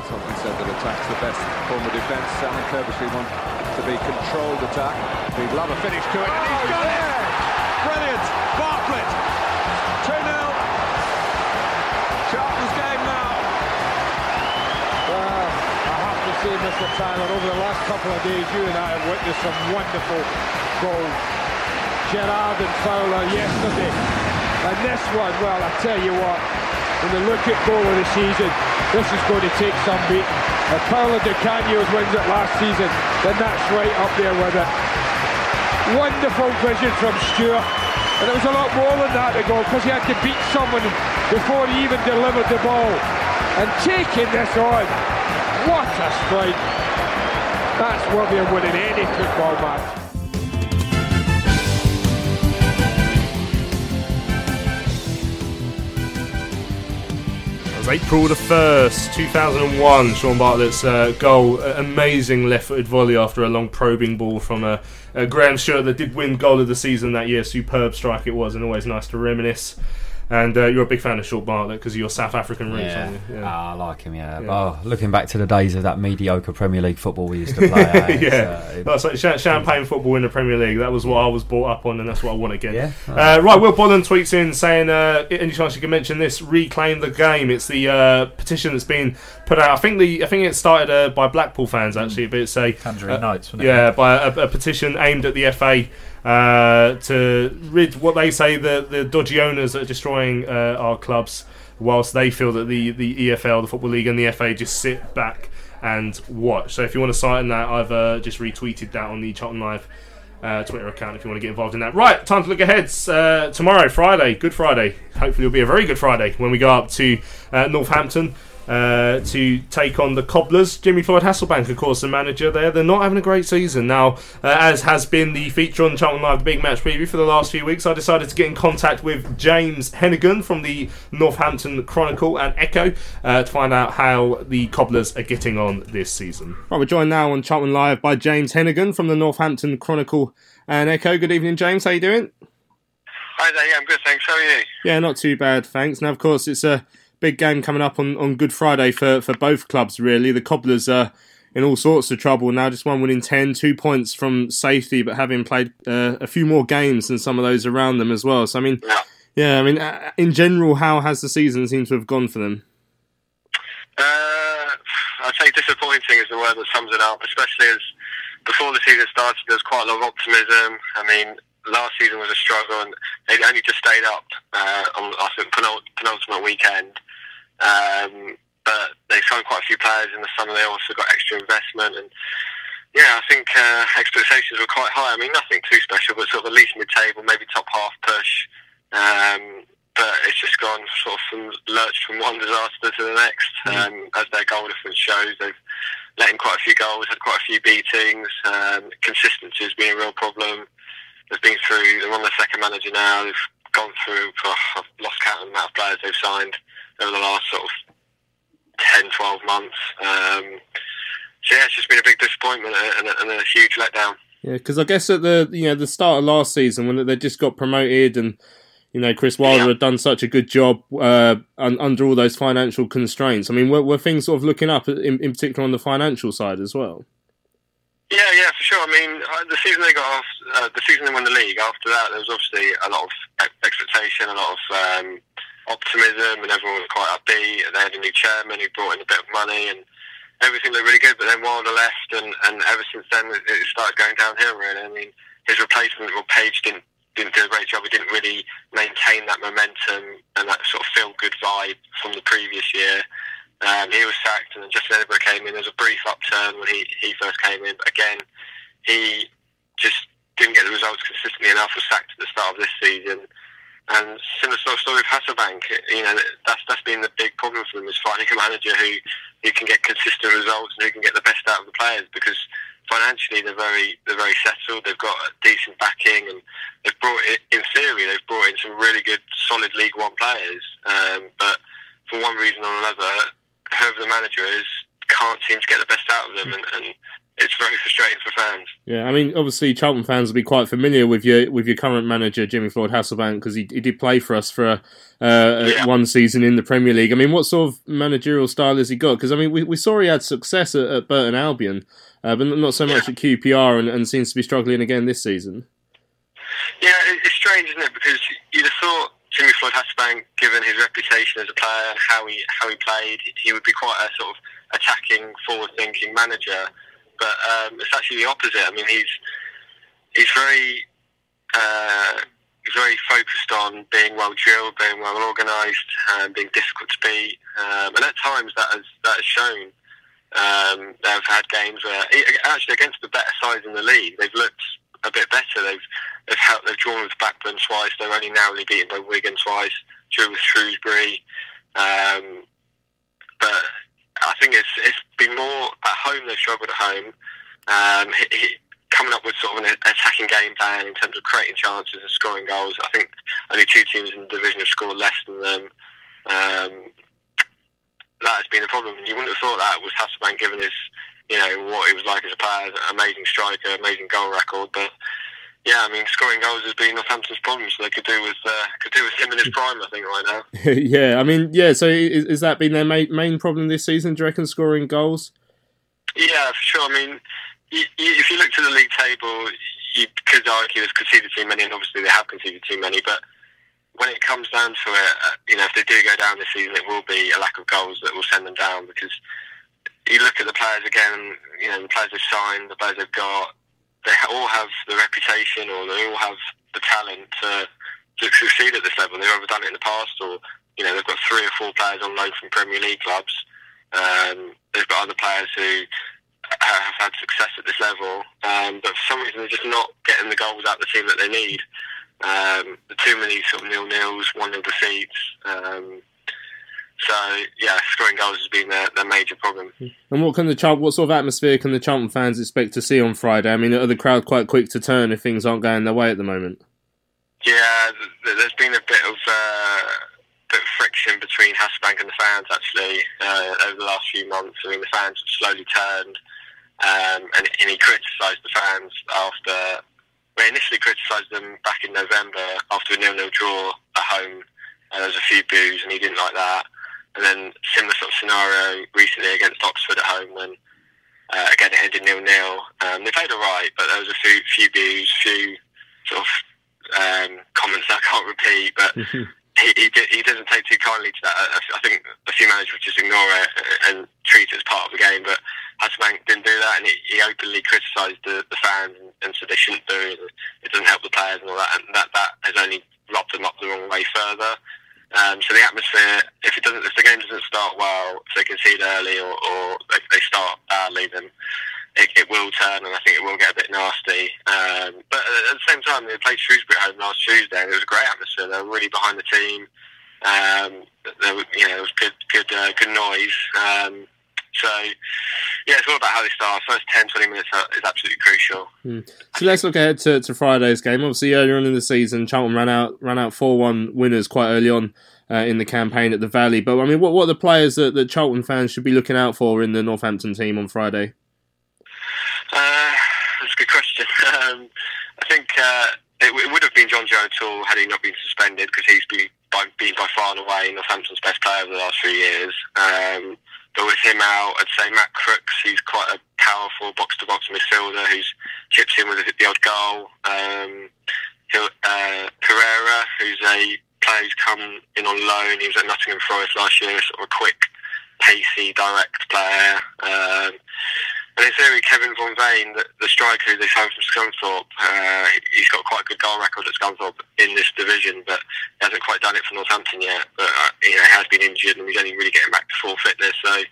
Something said that attack's the best form of defence. Alan Curbishley want to be controlled attack. He'd love a finish to it, and he's got it! Oh, Brilliant! Bartlett! Mr. Tyler, over the last couple of days, you and I have witnessed some wonderful goals. Gerrard and Fowler yesterday. And this one, well, I tell you what, when they look at goal of the season, this is going to take some beating. If Paolo Di Canio wins it last season, then that's right up there with it. Wonderful vision from Stuart. And it was a lot more than that to go because he had to beat someone before he even delivered the ball. And taking this on, what a strike. That's worthy of winning any football match. April the 1st, 2001. Shaun Bartlett's uh, goal. A- Amazing left footed volley after a long probing ball from uh, uh, Graham Stuart that did win goal of the season that year. Superb strike it was, and always nice to reminisce. And uh, you're a big fan of Shaun Bartlett because of your South African roots, Yeah. aren't you? Ah, I like him. Yeah. Yeah. Oh, looking back to the days of that mediocre Premier League football we used to play. eh, yeah, uh, that's like cha- champagne football in the Premier League. That was what I was brought up on, and that's what I want again. Yeah. Uh, right, Will Bolland tweets in saying, uh, "Any chance you can mention this? Reclaim the game." It's the uh, petition that's been put out. I think the I think it started uh, by Blackpool fans actually, but it's a Tangerine uh, Knights, wasn't it? Yeah, by a, a petition aimed at the FA. Uh, to rid what they say the, the dodgy owners that are destroying uh, our clubs, whilst they feel that the, the EFL, the Football League, and the FA just sit back and watch. So if you want to sign that, I've uh, just retweeted that on the Charlton Live uh, Twitter account if you want to get involved in that. Right, time to look ahead. Uh, tomorrow, Friday, Good Friday. Hopefully, it'll be a very good Friday when we go up to uh, Northampton. Uh, to take on the Cobblers. Jimmy Floyd Hasselbaink, of course, the manager there. They're not having a great season. Now, uh, as has been the feature on Charlton Live, the big match preview for the last few weeks, I decided to get in contact with James Heneghan from the Northampton Chronicle and Echo uh, to find out how the Cobblers are getting on this season. Right, we're joined now on Charlton Live by James Heneghan from the Northampton Chronicle and Echo. Good evening, James. How are you doing? Hi there, yeah, I'm good, thanks. How are you? Yeah, not too bad, thanks. Now, of course, it's a big game coming up on, on Good Friday for, for both clubs, really. The Cobblers are in all sorts of trouble now, just one winning 10, two points from safety, but having played uh, a few more games than some of those around them as well. So, I mean, yeah, I mean, uh, in general, how has the season seemed to have gone for them? Uh, I'd say disappointing is the word that sums it up, especially as before the season started, there was quite a lot of optimism. I mean, last season was a struggle, and they only just stayed up uh, on, I think, penult- penultimate weekend. Um, but they signed quite a few players in the summer. They also got extra investment, and yeah, I think uh, expectations were quite high. I mean, nothing too special, but sort of at least mid-table, maybe top half push. Um, but it's just gone sort of from lurched from one disaster to the next. Um, as their goal difference shows, they've let in quite a few goals, had quite a few beatings. Um, consistency has been a real problem. They've been through. They're on their second manager now. They've gone through. Oh, I've lost count of the amount of players they've signed over the last sort of 10, 12 months. Um, so yeah, it's just been a big disappointment and a, and a huge letdown. Yeah, because I guess at the you know the start of last season when they just got promoted and you know Chris Wilder had done such a good job uh, un- under all those financial constraints. I mean, were, were things sort of looking up in, in particular on the financial side as well? Yeah, yeah, for sure. I mean, uh, the season they got off, uh, the season they won the league. After that, there was obviously a lot of expectation, a lot of um, optimism, and everyone was quite upbeat. And They had a new chairman who brought in a bit of money, and everything looked really good. But then Wilder left, and, and ever since then, it started going downhill. Really, I mean, his replacement, well, Page didn't didn't do a great job. He didn't really maintain that momentum and that sort of feel good vibe from the previous year. Um, he was sacked, and then Justin Edinburgh came in. There was a brief upturn when he, he first came in, but again, he just didn't get the results consistently enough. Was sacked at the start of this season, and similar sort of story with Hasselbaink. You know, that's that's been the big problem for them is finding a manager who who can get consistent results and who can get the best out of the players because financially they're very they're very settled. They've got a decent backing, and they've brought it in theory they've brought in some really good solid League One players. Um, but for one reason or another, whoever the manager is can't seem to get the best out of them, and, and it's very frustrating for fans. Yeah, I mean, obviously Charlton fans will be quite familiar with your with your current manager Jimmy Floyd Hasselbaink because he, he did play for us for a, uh, Yeah. one season in the Premier League. I mean, what sort of managerial style has he got? Because I mean, we, we saw he had success at, at Burton Albion, uh, but not so much at QPR, and, and seems to be struggling again this season. Yeah, it's strange, isn't it? Because you'd have thought Jimmy Floyd Hasselbaink, given his reputation as a player and how he how he played, he would be quite a sort of attacking, forward-thinking manager. But um, it's actually the opposite. I mean, he's he's very uh, very focused on being well drilled, being well organised, um, being difficult to beat, um, and at times that has that has shown. Um, they've had games where actually against the better sides in the league, they've looked a bit better. They've they've helped, they've drawn with Blackburn twice. They're only narrowly beaten by Wigan twice. Drew with Shrewsbury. Um, but I think it's it's been more at home. They've struggled at home. Um, he, he, coming up with sort of an attacking game plan in terms of creating chances and scoring goals. I think only two teams in the division have scored less than them. Um, that has been a problem. You wouldn't have thought that was Hasselbaink given his, you know, what he was like as a player, amazing striker, amazing goal record, but yeah, I mean, scoring goals has been Northampton's problem, so they could do with uh, could do with him in his prime, I think, right now. yeah, I mean, yeah. So is, is that been their main, main problem this season? Do you reckon scoring goals? Yeah, for sure. I mean, you, you, if you look to the league table, you could argue they've conceded too many, and obviously they have conceded too many. But when it comes down to it, uh, you know, if they do go down this season, it will be a lack of goals that will send them down because you look at the players again, you know, the players they've signed, the players they've got, they all have the reputation or they all have the talent to, to succeed at this level. They've either done it in the past or, you know, they've got three or four players on loan from Premier League clubs. Um, they've got other players who have had success at this level, um, but for some reason they're just not getting the goals out of the team that they need. Um, too many sort of nil nils, one nil defeats. Um, so yeah, scoring goals has been their, their major problem. And what can the Char- what sort of atmosphere can the Charlton fans expect to see on Friday? I mean, are the crowd quite quick to turn if things aren't going their way at the moment? Yeah, th- there's been a bit of uh, bit of friction between Hasselbaink and the fans actually uh, over the last few months. I mean, the fans have slowly turned, um, and, and he criticised the fans after. We initially criticised them back in November after a nil-nil draw at home. And there was a few boos, and he didn't like that. And then similar sort of scenario recently against Oxford at home when uh, again it ended nil nil. Um, they played all right, but there was a few few boos, few sort of um, comments that I can't repeat. But he he, di- he doesn't take too kindly to that. I, I think a few managers would just ignore it and treat it as part of the game. But Hasselbaink didn't do that, and he, he openly criticised the, the fans and, and said they shouldn't do it. It doesn't help the players and all that, and that that has only lobbed them up the wrong way further. Um, so the atmosphere, if it doesn't, if the game doesn't start well, if they concede early or, or they, start badly, then it, it will turn, and I think it will get a bit nasty. Um, but at the same time, they played Shrewsbury home last Tuesday, and it was a great atmosphere. They were really behind the team. Um, there you know, it was good, good, uh, good noise. Um, so, yeah, it's all about how they start. First 10, 20 minutes is absolutely crucial. Hmm. So let's look ahead to, to Friday's game. Obviously, earlier on in the season, Charlton ran out ran out four one winners quite early on uh, in the campaign at the Valley. But I mean, what what are the players that, that Charlton fans should be looking out for in the Northampton team on Friday? Uh, that's a good question. Um, I think uh, it, it would have been John Joe O'Toole had he not been suspended because he's been by, been by far and away Northampton's best player over the last few years. Um, but with him out, I'd say Matt Crooks, he's quite a powerful box-to-box midfielder who's chips in with the odd goal. Um, uh, Pereira, who's a player who's come in on loan. He was at Nottingham Forest last year, sort of a quick, pacey, direct player. Um, and it's theory, Kevin van Veen, the, the striker who they signed from Scunthorpe, uh, he's got quite a good goal record at Scunthorpe in this division, but he hasn't quite done it for Northampton yet. But uh, you know, he has been injured and he's only really getting back to full fitness. So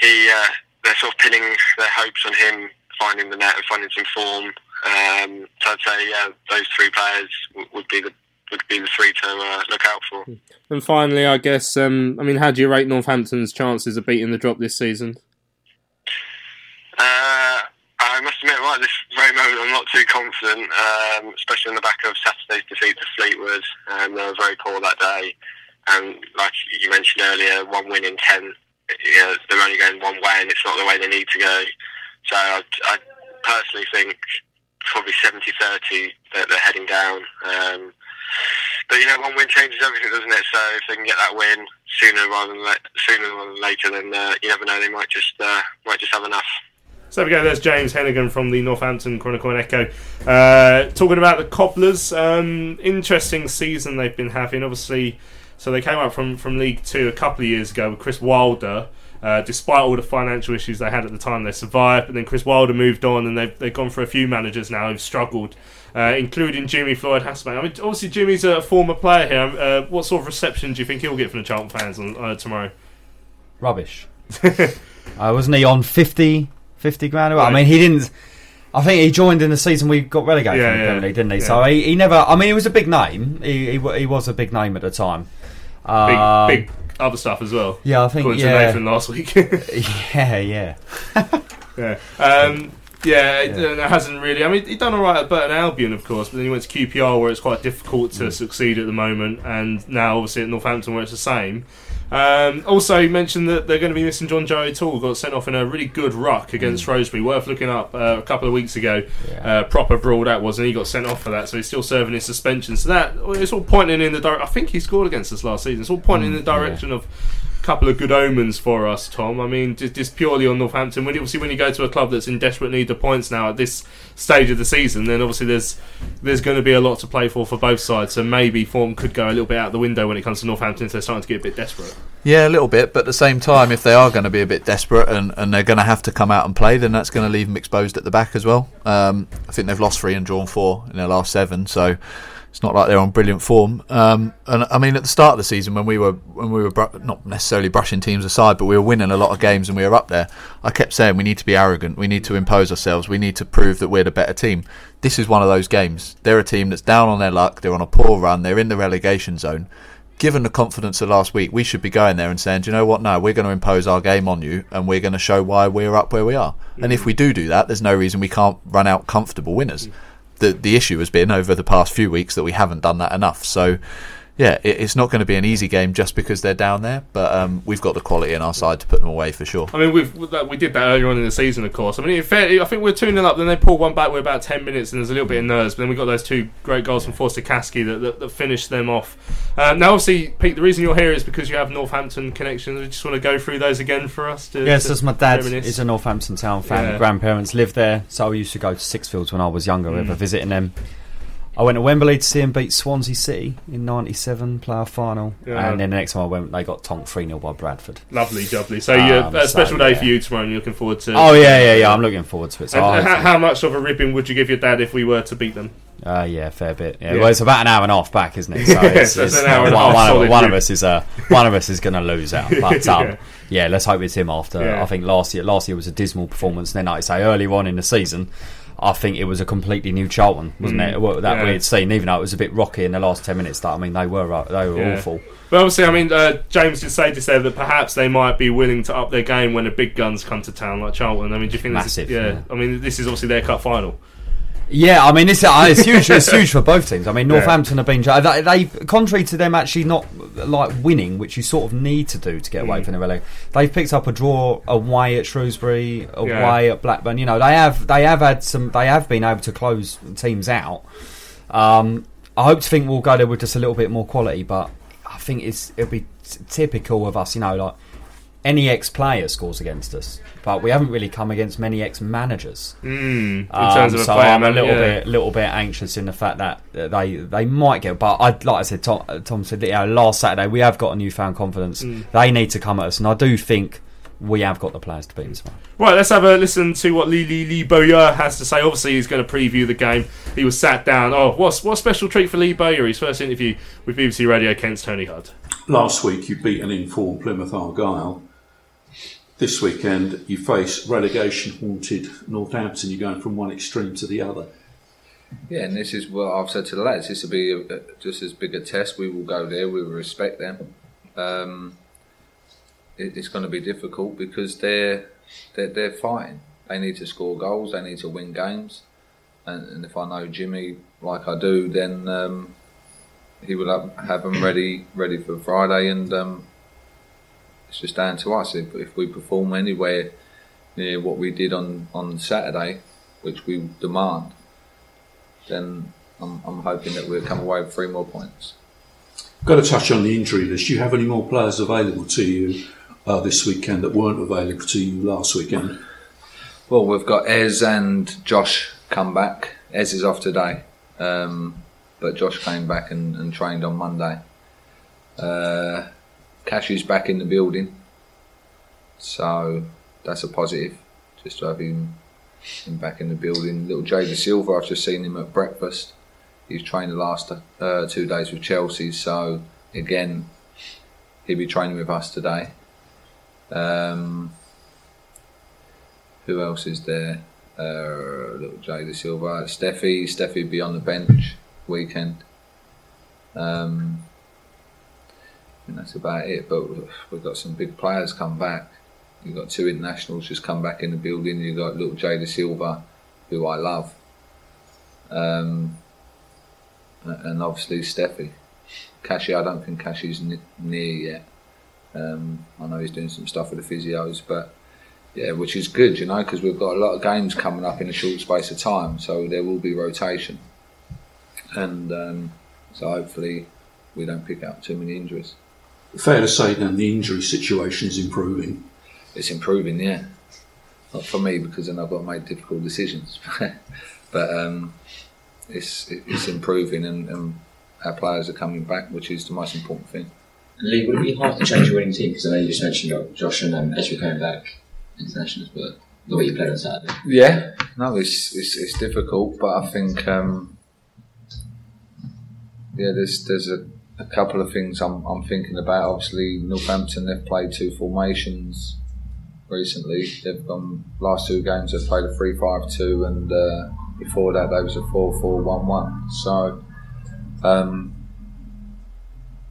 he, uh, they're sort of pinning their hopes on him finding the net and finding some form. Um, so I'd say, yeah, those three players w- would be the would be the three to uh, look out for. And finally, I guess, um, I mean, how do you rate Northampton's chances of beating the drop this season? Uh, I must admit, right at this very moment, I'm not too confident, um, especially on the back of Saturday's defeat to Fleetwood. Um, they were very poor that day. And like you mentioned earlier, one win in ten, you know, they're only going one way and it's not the way they need to go. So I, I personally think probably 70-30 that they're heading down. Um, but you know, one win changes everything, doesn't it? So if they can get that win sooner rather than la- sooner rather than later, then uh, you never know. They might just uh, might just have enough. So there we go. There's James Heneghan from the Northampton Chronicle and Echo uh, talking about the Cobblers. Um, interesting season they've been having. Obviously, so they came up from from League Two a couple of years ago with Chris Wilder. Uh, despite all the financial issues they had at the time, they survived. But then Chris Wilder moved on, and they've they've gone for a few managers now who've struggled, uh, including Jimmy Floyd Hasselbaink. I mean, obviously Jimmy's a former player here. Uh, what sort of reception do you think he'll get from the Charlton fans on uh, tomorrow? Rubbish. uh, wasn't he on 50, 50 grand? I Right. mean, he didn't. I think he joined in the season we got relegated Yeah, from the yeah. Premier League, didn't he? Yeah. So he, he never. I mean, he was a big name. He he, he was a big name at the time. Um, Big, big other stuff as well. Yeah, I think. Yeah. Nathan last week. yeah, yeah. Yeah. Um, yeah, it, uh, it hasn't really. I mean, he done all right at Burton Albion, of course, but then he went to QPR, where it's quite difficult Mm. to succeed at the moment, and now obviously at Northampton, where it's the same. Um, also, mentioned that they're going to be missing John Joe Toole. Got sent off in a really good ruck against Mm. Shrewsbury. Worth looking up uh, a couple of weeks ago. Uh, proper brawl that was, and he got sent off for that. So he's still serving his suspension. So that it's all pointing in the direction. I think he scored against us last season. It's all pointing in the direction of a couple of good omens for us, Tom. I mean, just, just purely on Northampton. When you, obviously when you go to a club that's in desperate need of points now at this stage of the season, then obviously there's there's going to be a lot to play for for both sides. So maybe form could go a little bit out the window when it comes to Northampton they're starting to get a bit desperate. Yeah, a little bit, but at the same time, if they are going to be a bit desperate and, and they're going to have to come out and play, then that's going to leave them exposed at the back as well. Um, I think they've lost three and drawn four in their last seven, so it's not like they're on brilliant form. Um, and I mean, at the start of the season, when we were when we were br- not necessarily brushing teams aside, but we were winning a lot of games and we were up there, I kept saying we need to be arrogant, we need to impose ourselves, we need to prove that we're the better team. This is one of those games. They're a team that's down on their luck, they're on a poor run, they're in the relegation zone given the confidence of last week, we should be going there and saying, do you know what? No, we're going to impose our game on you and we're going to show why we're up where we are. And if we do do that, there's no reason we can't run out comfortable winners. The the issue has been over the past few weeks that we haven't done that enough. So. Yeah, it, it's not going to be an easy game just because they're down there, but um, we've got the quality on our side to put them away for sure. I mean, we've we- did that earlier on in the season, of course. I mean, in fair, I think we're two 0 up. Then they pulled one back with about ten minutes, and there's a little bit of nerves. But then we got those two great goals from Forster-Caskey that, that, that finished them off. Uh, now, obviously, Pete, the reason you're here is because you have Northampton connections. We just want to go through those again for us. To, Yes, to as my dad reminisce. is a Northampton Town fan. Yeah. Grandparents lived there, so I used to go to Sixfields when I was younger, Mm. ever visiting them. I went to Wembley to see them beat Swansea City in '97, player final, Yeah. and then the next time I went, they got tonked three 0 by Bradford. Lovely, lovely. So, Um, a special so, day yeah. for you tomorrow, and you're looking forward to. Oh yeah, yeah, yeah. I'm looking forward to it. So And, how, how much of a ribbing would you give your dad if we were to beat them? Uh, yeah, fair bit. Yeah. Yeah. Well, it's about an hour and a half back, isn't it? So it's, it's, an hour and a one, half one of- one of us is uh, one of us is going to lose out. But um, Yeah. let's hope it's him. After. I think last year, last year was a dismal performance. And then, like I say, earlier on in the season, I think it was a completely new Charlton, wasn't Mm. it? Well, That Yeah. we had seen, even though it was a bit rocky in the last ten minutes. That I mean, they were uh, they were Yeah. awful. But obviously, I mean, uh, James did say just there that perhaps they might be willing to up their game when the big guns come to town, like Charlton. I mean, do you think this is- Massive, yeah, yeah. I mean, this is obviously their cup final. Yeah, I mean it's, uh, it's huge. It's huge for both teams. I mean. Northampton have been they, they contrary to them actually not like winning, which you sort of need to do to get away Mm. from the relegation. They've picked up a draw away at Shrewsbury, away Yeah. at Blackburn. You know, they have they have had some. They have been able to close teams out. Um, I hope to think we'll go there with just a little bit more quality, but I think it's it'll be t- typical of us. You know, like any ex-player scores against us, but we haven't really come against many ex-managers. Mm, Um, terms of a so player, I'm a little yeah. bit, little bit anxious in the fact that uh, they they might get. But I, like I said, Tom, uh, Tom said that, you know, last Saturday we have got a newfound confidence. Mm. They need to come at us, and I do think we have got the players to beat them tomorrow. Right, let's have a listen to what Lee Lee Lee Bowyer has to say. Obviously, he's going to preview the game. He was sat down. Oh, what's what special treat for Lee Bowyer? His first interview with BBC Radio Kent's Tony Hudd. Last week you beat an informed Plymouth Argyle. This weekend you face relegation haunted Northampton. You're going from one extreme to the other. Yeah, and this is what I've said to the lads. This will be a, just as big a test. We will go there. We will respect them. Um, it, it's going to be difficult because they're, they're they're fighting. They need to score goals. They need to win games. And, and if I know Jimmy like I do, then um, he will have, have them ready ready for Friday. And um, it's just down to us. If, if we perform anywhere near what we did on, on Saturday, which we demand, then I'm, I'm hoping that we'll come away with three more points. Got to touch on the injury list. Do you have any more players available to you uh, this weekend that weren't available to you last weekend? Well, we've got Ez and Josh come back. Ez is off today, um, but Josh came back and, and trained on Monday. Uh, Cashy's back in the building, so that's a positive. Just to have him, him back in the building. Little Jay Dasilva, I've just seen him at breakfast. He's trained the last uh, two days with Chelsea, so again, he'll be training with us today. Um, who else is there? Uh, little Jay Dasilva, Steffi. Steffi be on the bench weekend. Um, and that's about it. But we've- got some big players come back. You've got two internationals just come back in the building. You've got little Jay Dasilva, who I love. Um, and obviously Steffi. Cashy, I don't think Cashy's n- near yet. Um, I know he's doing some stuff with the physios, but yeah, which is good, you know, because we've got a lot of games coming up in a short space of time, so there will be rotation, and um, so hopefully we don't pick up too many injuries. Fair to say then the injury situation is improving. It's improving, yeah. Not for me because then I've got to make difficult decisions, but um, it's it's improving and, and our players are coming back, which is the most important thing. Lee, would it be hard to change your winning team? Because I know you just mentioned Josh and um, Ezri coming back internationals, but the way you played on Saturday. Yeah, no, it's it's, it's difficult, but I think um, yeah, there's there's a, a couple of things I'm I'm thinking about. Obviously, Northampton they've played two formations recently. They've gone last two games they've played a three five two, and uh, before that they was a four four one one. So. Um,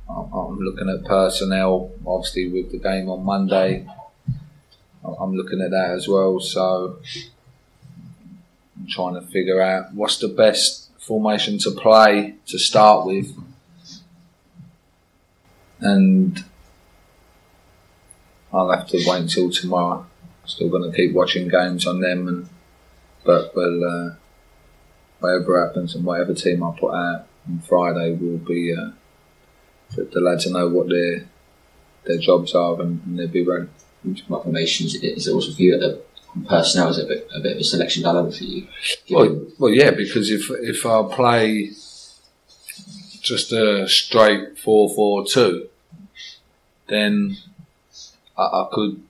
I'm I'm looking at personnel, obviously with the game on Monday. I'm looking at that as well. So I'm trying to figure out what's the best formation to play to start with, and I'll have to wait until tomorrow. Still going to keep watching games on them, and but well, uh, whatever happens and whatever team I put out on Friday will be. Uh, the, the lads know what their their jobs are and, and they'll be ready. What formations is it also for you at the personnel? Is it a bit, a bit of a selection dilemma for you? Well, well, yeah, because if if I play just a straight four four two, then I, I could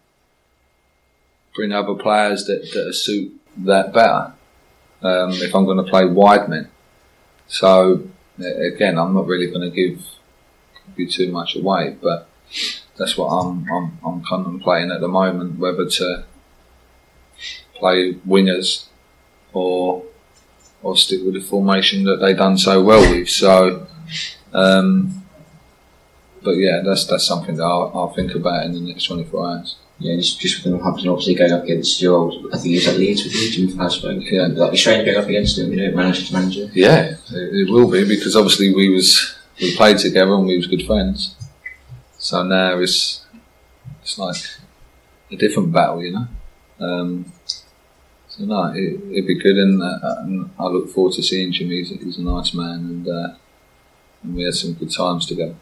bring other players that, that suit that better. Um, if I'm going to play wide men, so again, I'm not really going to give give too much away, but that's what I'm, I'm, I'm contemplating at the moment whether to play wingers or or stick with the formation that they've done so well with. So, um, but yeah, that's that's something that I'll, I'll think about in the next 24 hours. Yeah, just, just with obviously going up against your old, I think he was at Leeds with you, Jim Flasberg. Yeah. That'd be strange going up against him, you know, manager to manager. Yeah, it, it will be because obviously we was we played together and we was good friends. So now it's it's like a different battle, you know. Um, so no, it, would be good, and, uh, and, I look forward to seeing Jim. He's, he's a nice man, and, uh, and we had some good times together.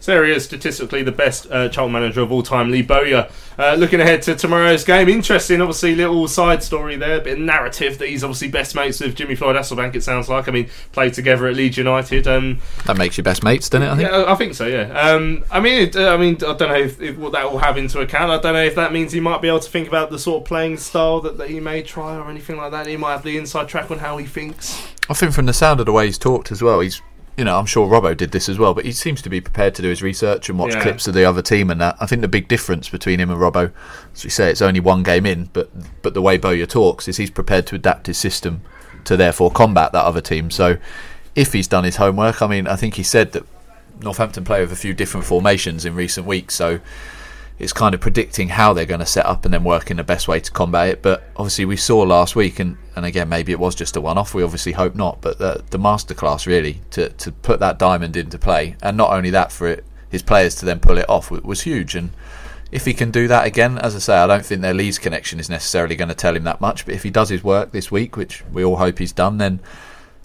So there he is, statistically the best uh, child manager of all time, Lee Bowyer. Uh, looking ahead to tomorrow's game, interesting, obviously, little side story there, a bit of narrative that he's obviously best mates with Jimmy Floyd Hasselbank. It sounds like. I mean, played together at Leeds United. Um, that makes you best mates, doesn't it? I think. Yeah, I think so. Yeah. Um, I mean, it, uh, I mean, I don't know if, if, what that will have into account. I don't know if that means he might be able to think about the sort of playing style that, that he may try or anything like that. He might have the inside track on how he thinks. I think from the sound of the way he's talked as well, he's you know, I'm sure Robbo did this as well, but he seems to be prepared to do his research and watch yeah. clips of the other team and that. I think the big difference between him and Robbo, as we say, it's only one game in, but but the way Bowyer talks is he's prepared to adapt his system to therefore combat that other team. So if he's done his homework, I mean, I think he said that Northampton play with a few different formations in recent weeks, so it's kind of predicting how they're going to set up and then working the best way to combat it. But obviously, we saw last week, and, and again, maybe it was just a one off. We obviously hope not, but the, the masterclass really to, to put that diamond into play, and not only that for it, his players to then pull it off was huge. And if he can do that again, as I say, I don't think their Leeds connection is necessarily going to tell him that much. But if he does his work this week, which we all hope he's done, then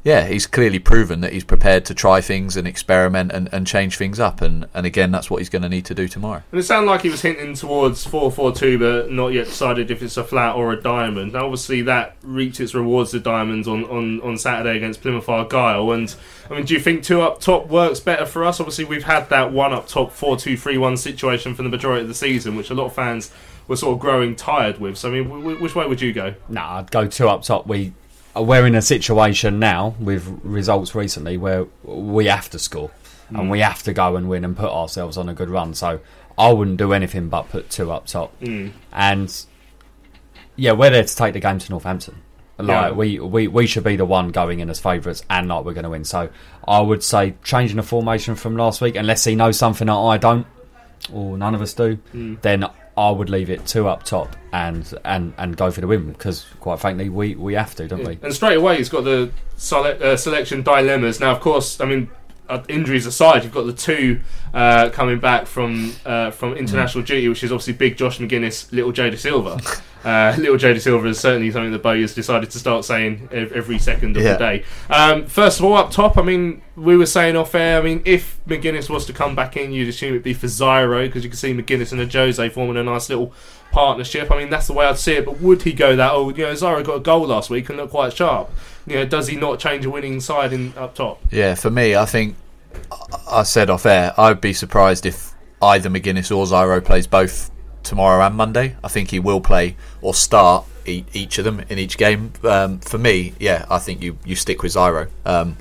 yeah, he's clearly proven that he's prepared to try things and experiment and, and change things up. And, and again, that's what he's going to need to do tomorrow. And it sounded like he was hinting towards 4 4 2, but not yet decided if it's a flat or a diamond. Now, obviously, that reaped its rewards, the diamonds, on, on, on Saturday against Plymouth Argyle. And, I mean, do you think two up top works better for us? Obviously, we've had that one up top 4 2 3 1 situation for the majority of the season, which a lot of fans were sort of growing tired with. So, I mean, w- which way would you go? Nah, I'd go two up top. We we're in a situation now with results recently where we have to score mm. and we have to go and win and put ourselves on a good run. So I wouldn't do anything but put two up top. Mm. And yeah, we're there to take the game to Northampton. Like yeah. we, we, we should be the one going in as favourites and like we're going to win. So I would say changing the formation from last week, unless he knows something that I don't or none of us do, mm. then I would leave it two up top and and, and go for the win because quite frankly we, we have to, don't yeah. we? And straight away he's got the sele- uh, selection dilemmas. Now, of course, I mean uh, injuries aside, you've got the two uh, coming back from uh, from international Mm. duty, which is obviously big Josh Magennis, little Jay Dasilva. Uh, little Jay Dasilva is certainly something that Bowyer has decided to start saying every second of Yeah. the day. Um, first of all, up top, I mean, we were saying off air. I mean, if Magennis was to come back in, you'd assume it'd be for Zyro because you can see Magennis and Ajose forming a nice little partnership. I mean, that's the way I'd see it. But would he go that? Oh, you know, Zyro got a goal last week and looked quite sharp. You know, does he not change a winning side in up top? Yeah, for me, I think I said off air, I'd be surprised if either Magennis or Zyro plays both tomorrow and Monday. I think he will play or start each of them in each game. Um, for me, yeah, I think you, you stick with Zyro. Um,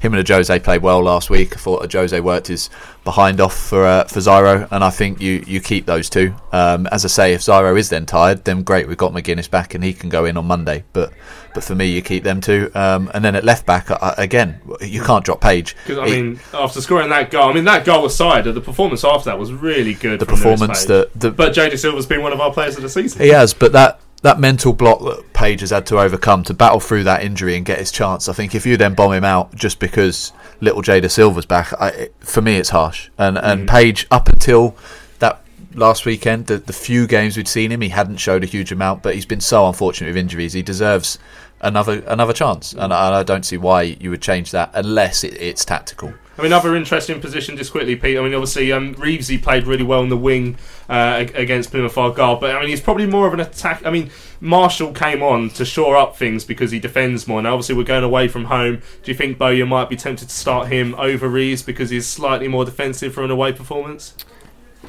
him and Ajose played well last week. I thought Ajose worked his behind off for uh, for Zyro, and I think you, you keep those two. Um, as I say, if Zyro is then tired, then great, we've got Magennis back and he can go in on Monday. But but for me, you keep them two. Um, and then at left back, uh, again, you can't drop Page. Because I He- mean, after scoring that goal, I mean that goal aside, the performance after that was really good. The performance that- the- but Jay Dasilva's been one of our players of the season. He has, but that that mental block that Page has had to overcome to battle through that injury and get his chance. I think if you then bomb him out just because little Jay Dasilva's back, I, it- for me it's harsh. And and Mm. Page up until that last weekend, the, the few games we'd seen him, he hadn't showed a huge amount, but he's been so unfortunate with injuries. He deserves another another chance, and I, I don't see why you would change that unless it, it's tactical. I mean, other interesting position, just quickly, Pete. I mean, obviously, um, Reevesy played really well in the wing uh, against Plymouth Argyle, but I mean, he's probably more of an attack. I mean, Marshall came on to shore up things because he defends more. Now, obviously, we're going away from home. Do you think Bowyer might be tempted to start him over Reeves because he's slightly more defensive for an away performance?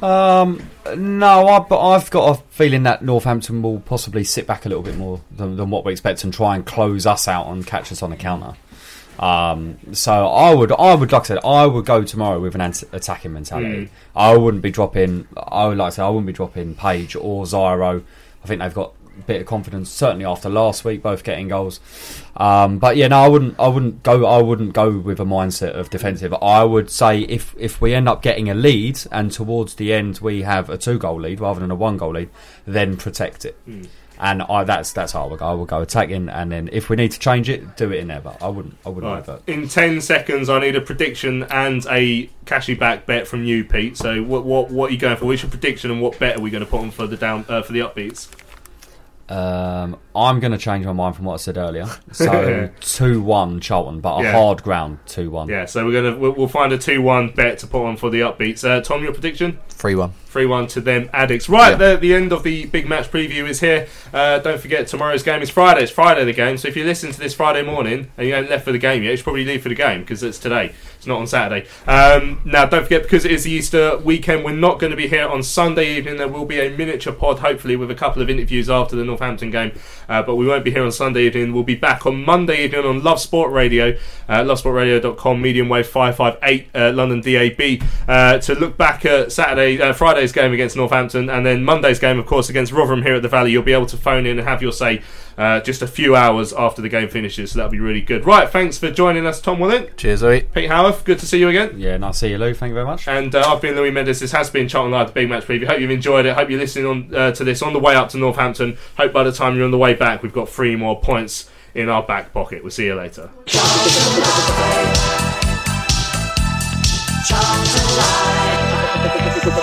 Um, no, I, but I've got a feeling that Northampton will possibly sit back a little bit more than, than what we expect and try and close us out and catch us on the counter. Um, so I would, I would, like I said, I would go tomorrow with an attacking mentality. Mm. I wouldn't be dropping. I would like to say I wouldn't be dropping Page or Zyro. I think they've got a bit of confidence. Certainly after last week, both getting goals. Um, but yeah, no, I wouldn't. I wouldn't go. I wouldn't go with a mindset of defensive. I would say if if we end up getting a lead and towards the end we have a two goal lead rather than a one goal lead, then protect it. Mm. And I, that's that's how I would go. I would go attacking, and then if we need to change it, do it in there. But I wouldn't. I wouldn't Right. revert. In ten seconds, I need a prediction and a cashy back bet from you, Pete. So, what what what are you going for? What's your prediction and what bet are we going to put on for the down uh, for the upbeats? Um, I'm going to change my mind from what I said earlier. So two one Charlton, but a Yeah. hard ground two one. Yeah, so we're gonna we'll, we'll find a two one bet to put on for the upbeats. Uh, Tom, your prediction? Three one. Three one to them Addicks. Right, Yeah. the, the end of the big match preview is here. Uh, don't forget tomorrow's game is Friday. It's Friday the game. So if you listen to this Friday morning and you haven't left for the game yet, you should probably leave for the game because it's today. It's not on Saturday. Um, now don't forget because it is the Easter weekend, we're not going to be here on Sunday evening. There will be a miniature pod, hopefully with a couple of interviews after the Northampton game. Uh, but we won't be here on Sunday evening. We'll be back on Monday evening on Love Sport Radio, uh, lovesportradio.com, medium wave 558 uh, London DAB, uh, to look back at Saturday, uh, Friday's game against Northampton, and then Monday's game, of course, against Rotherham here at the Valley. You'll be able to phone in and have your say uh, just a few hours after the game finishes, so that'll be really good. Right, thanks for joining us, Tom Willett. Cheers, Zoe. Pete Howarth, good to see you again. Yeah, nice to see you, Lou. Thank you very much. And uh, I've been Louis Mendes. This has been Charlton Live, the big match preview. Hope you've enjoyed it. Hope you're listening on uh, to this on the way up to Northampton. Hope by the time you're on the way back, we've got three more points in our back pocket. We'll see you later.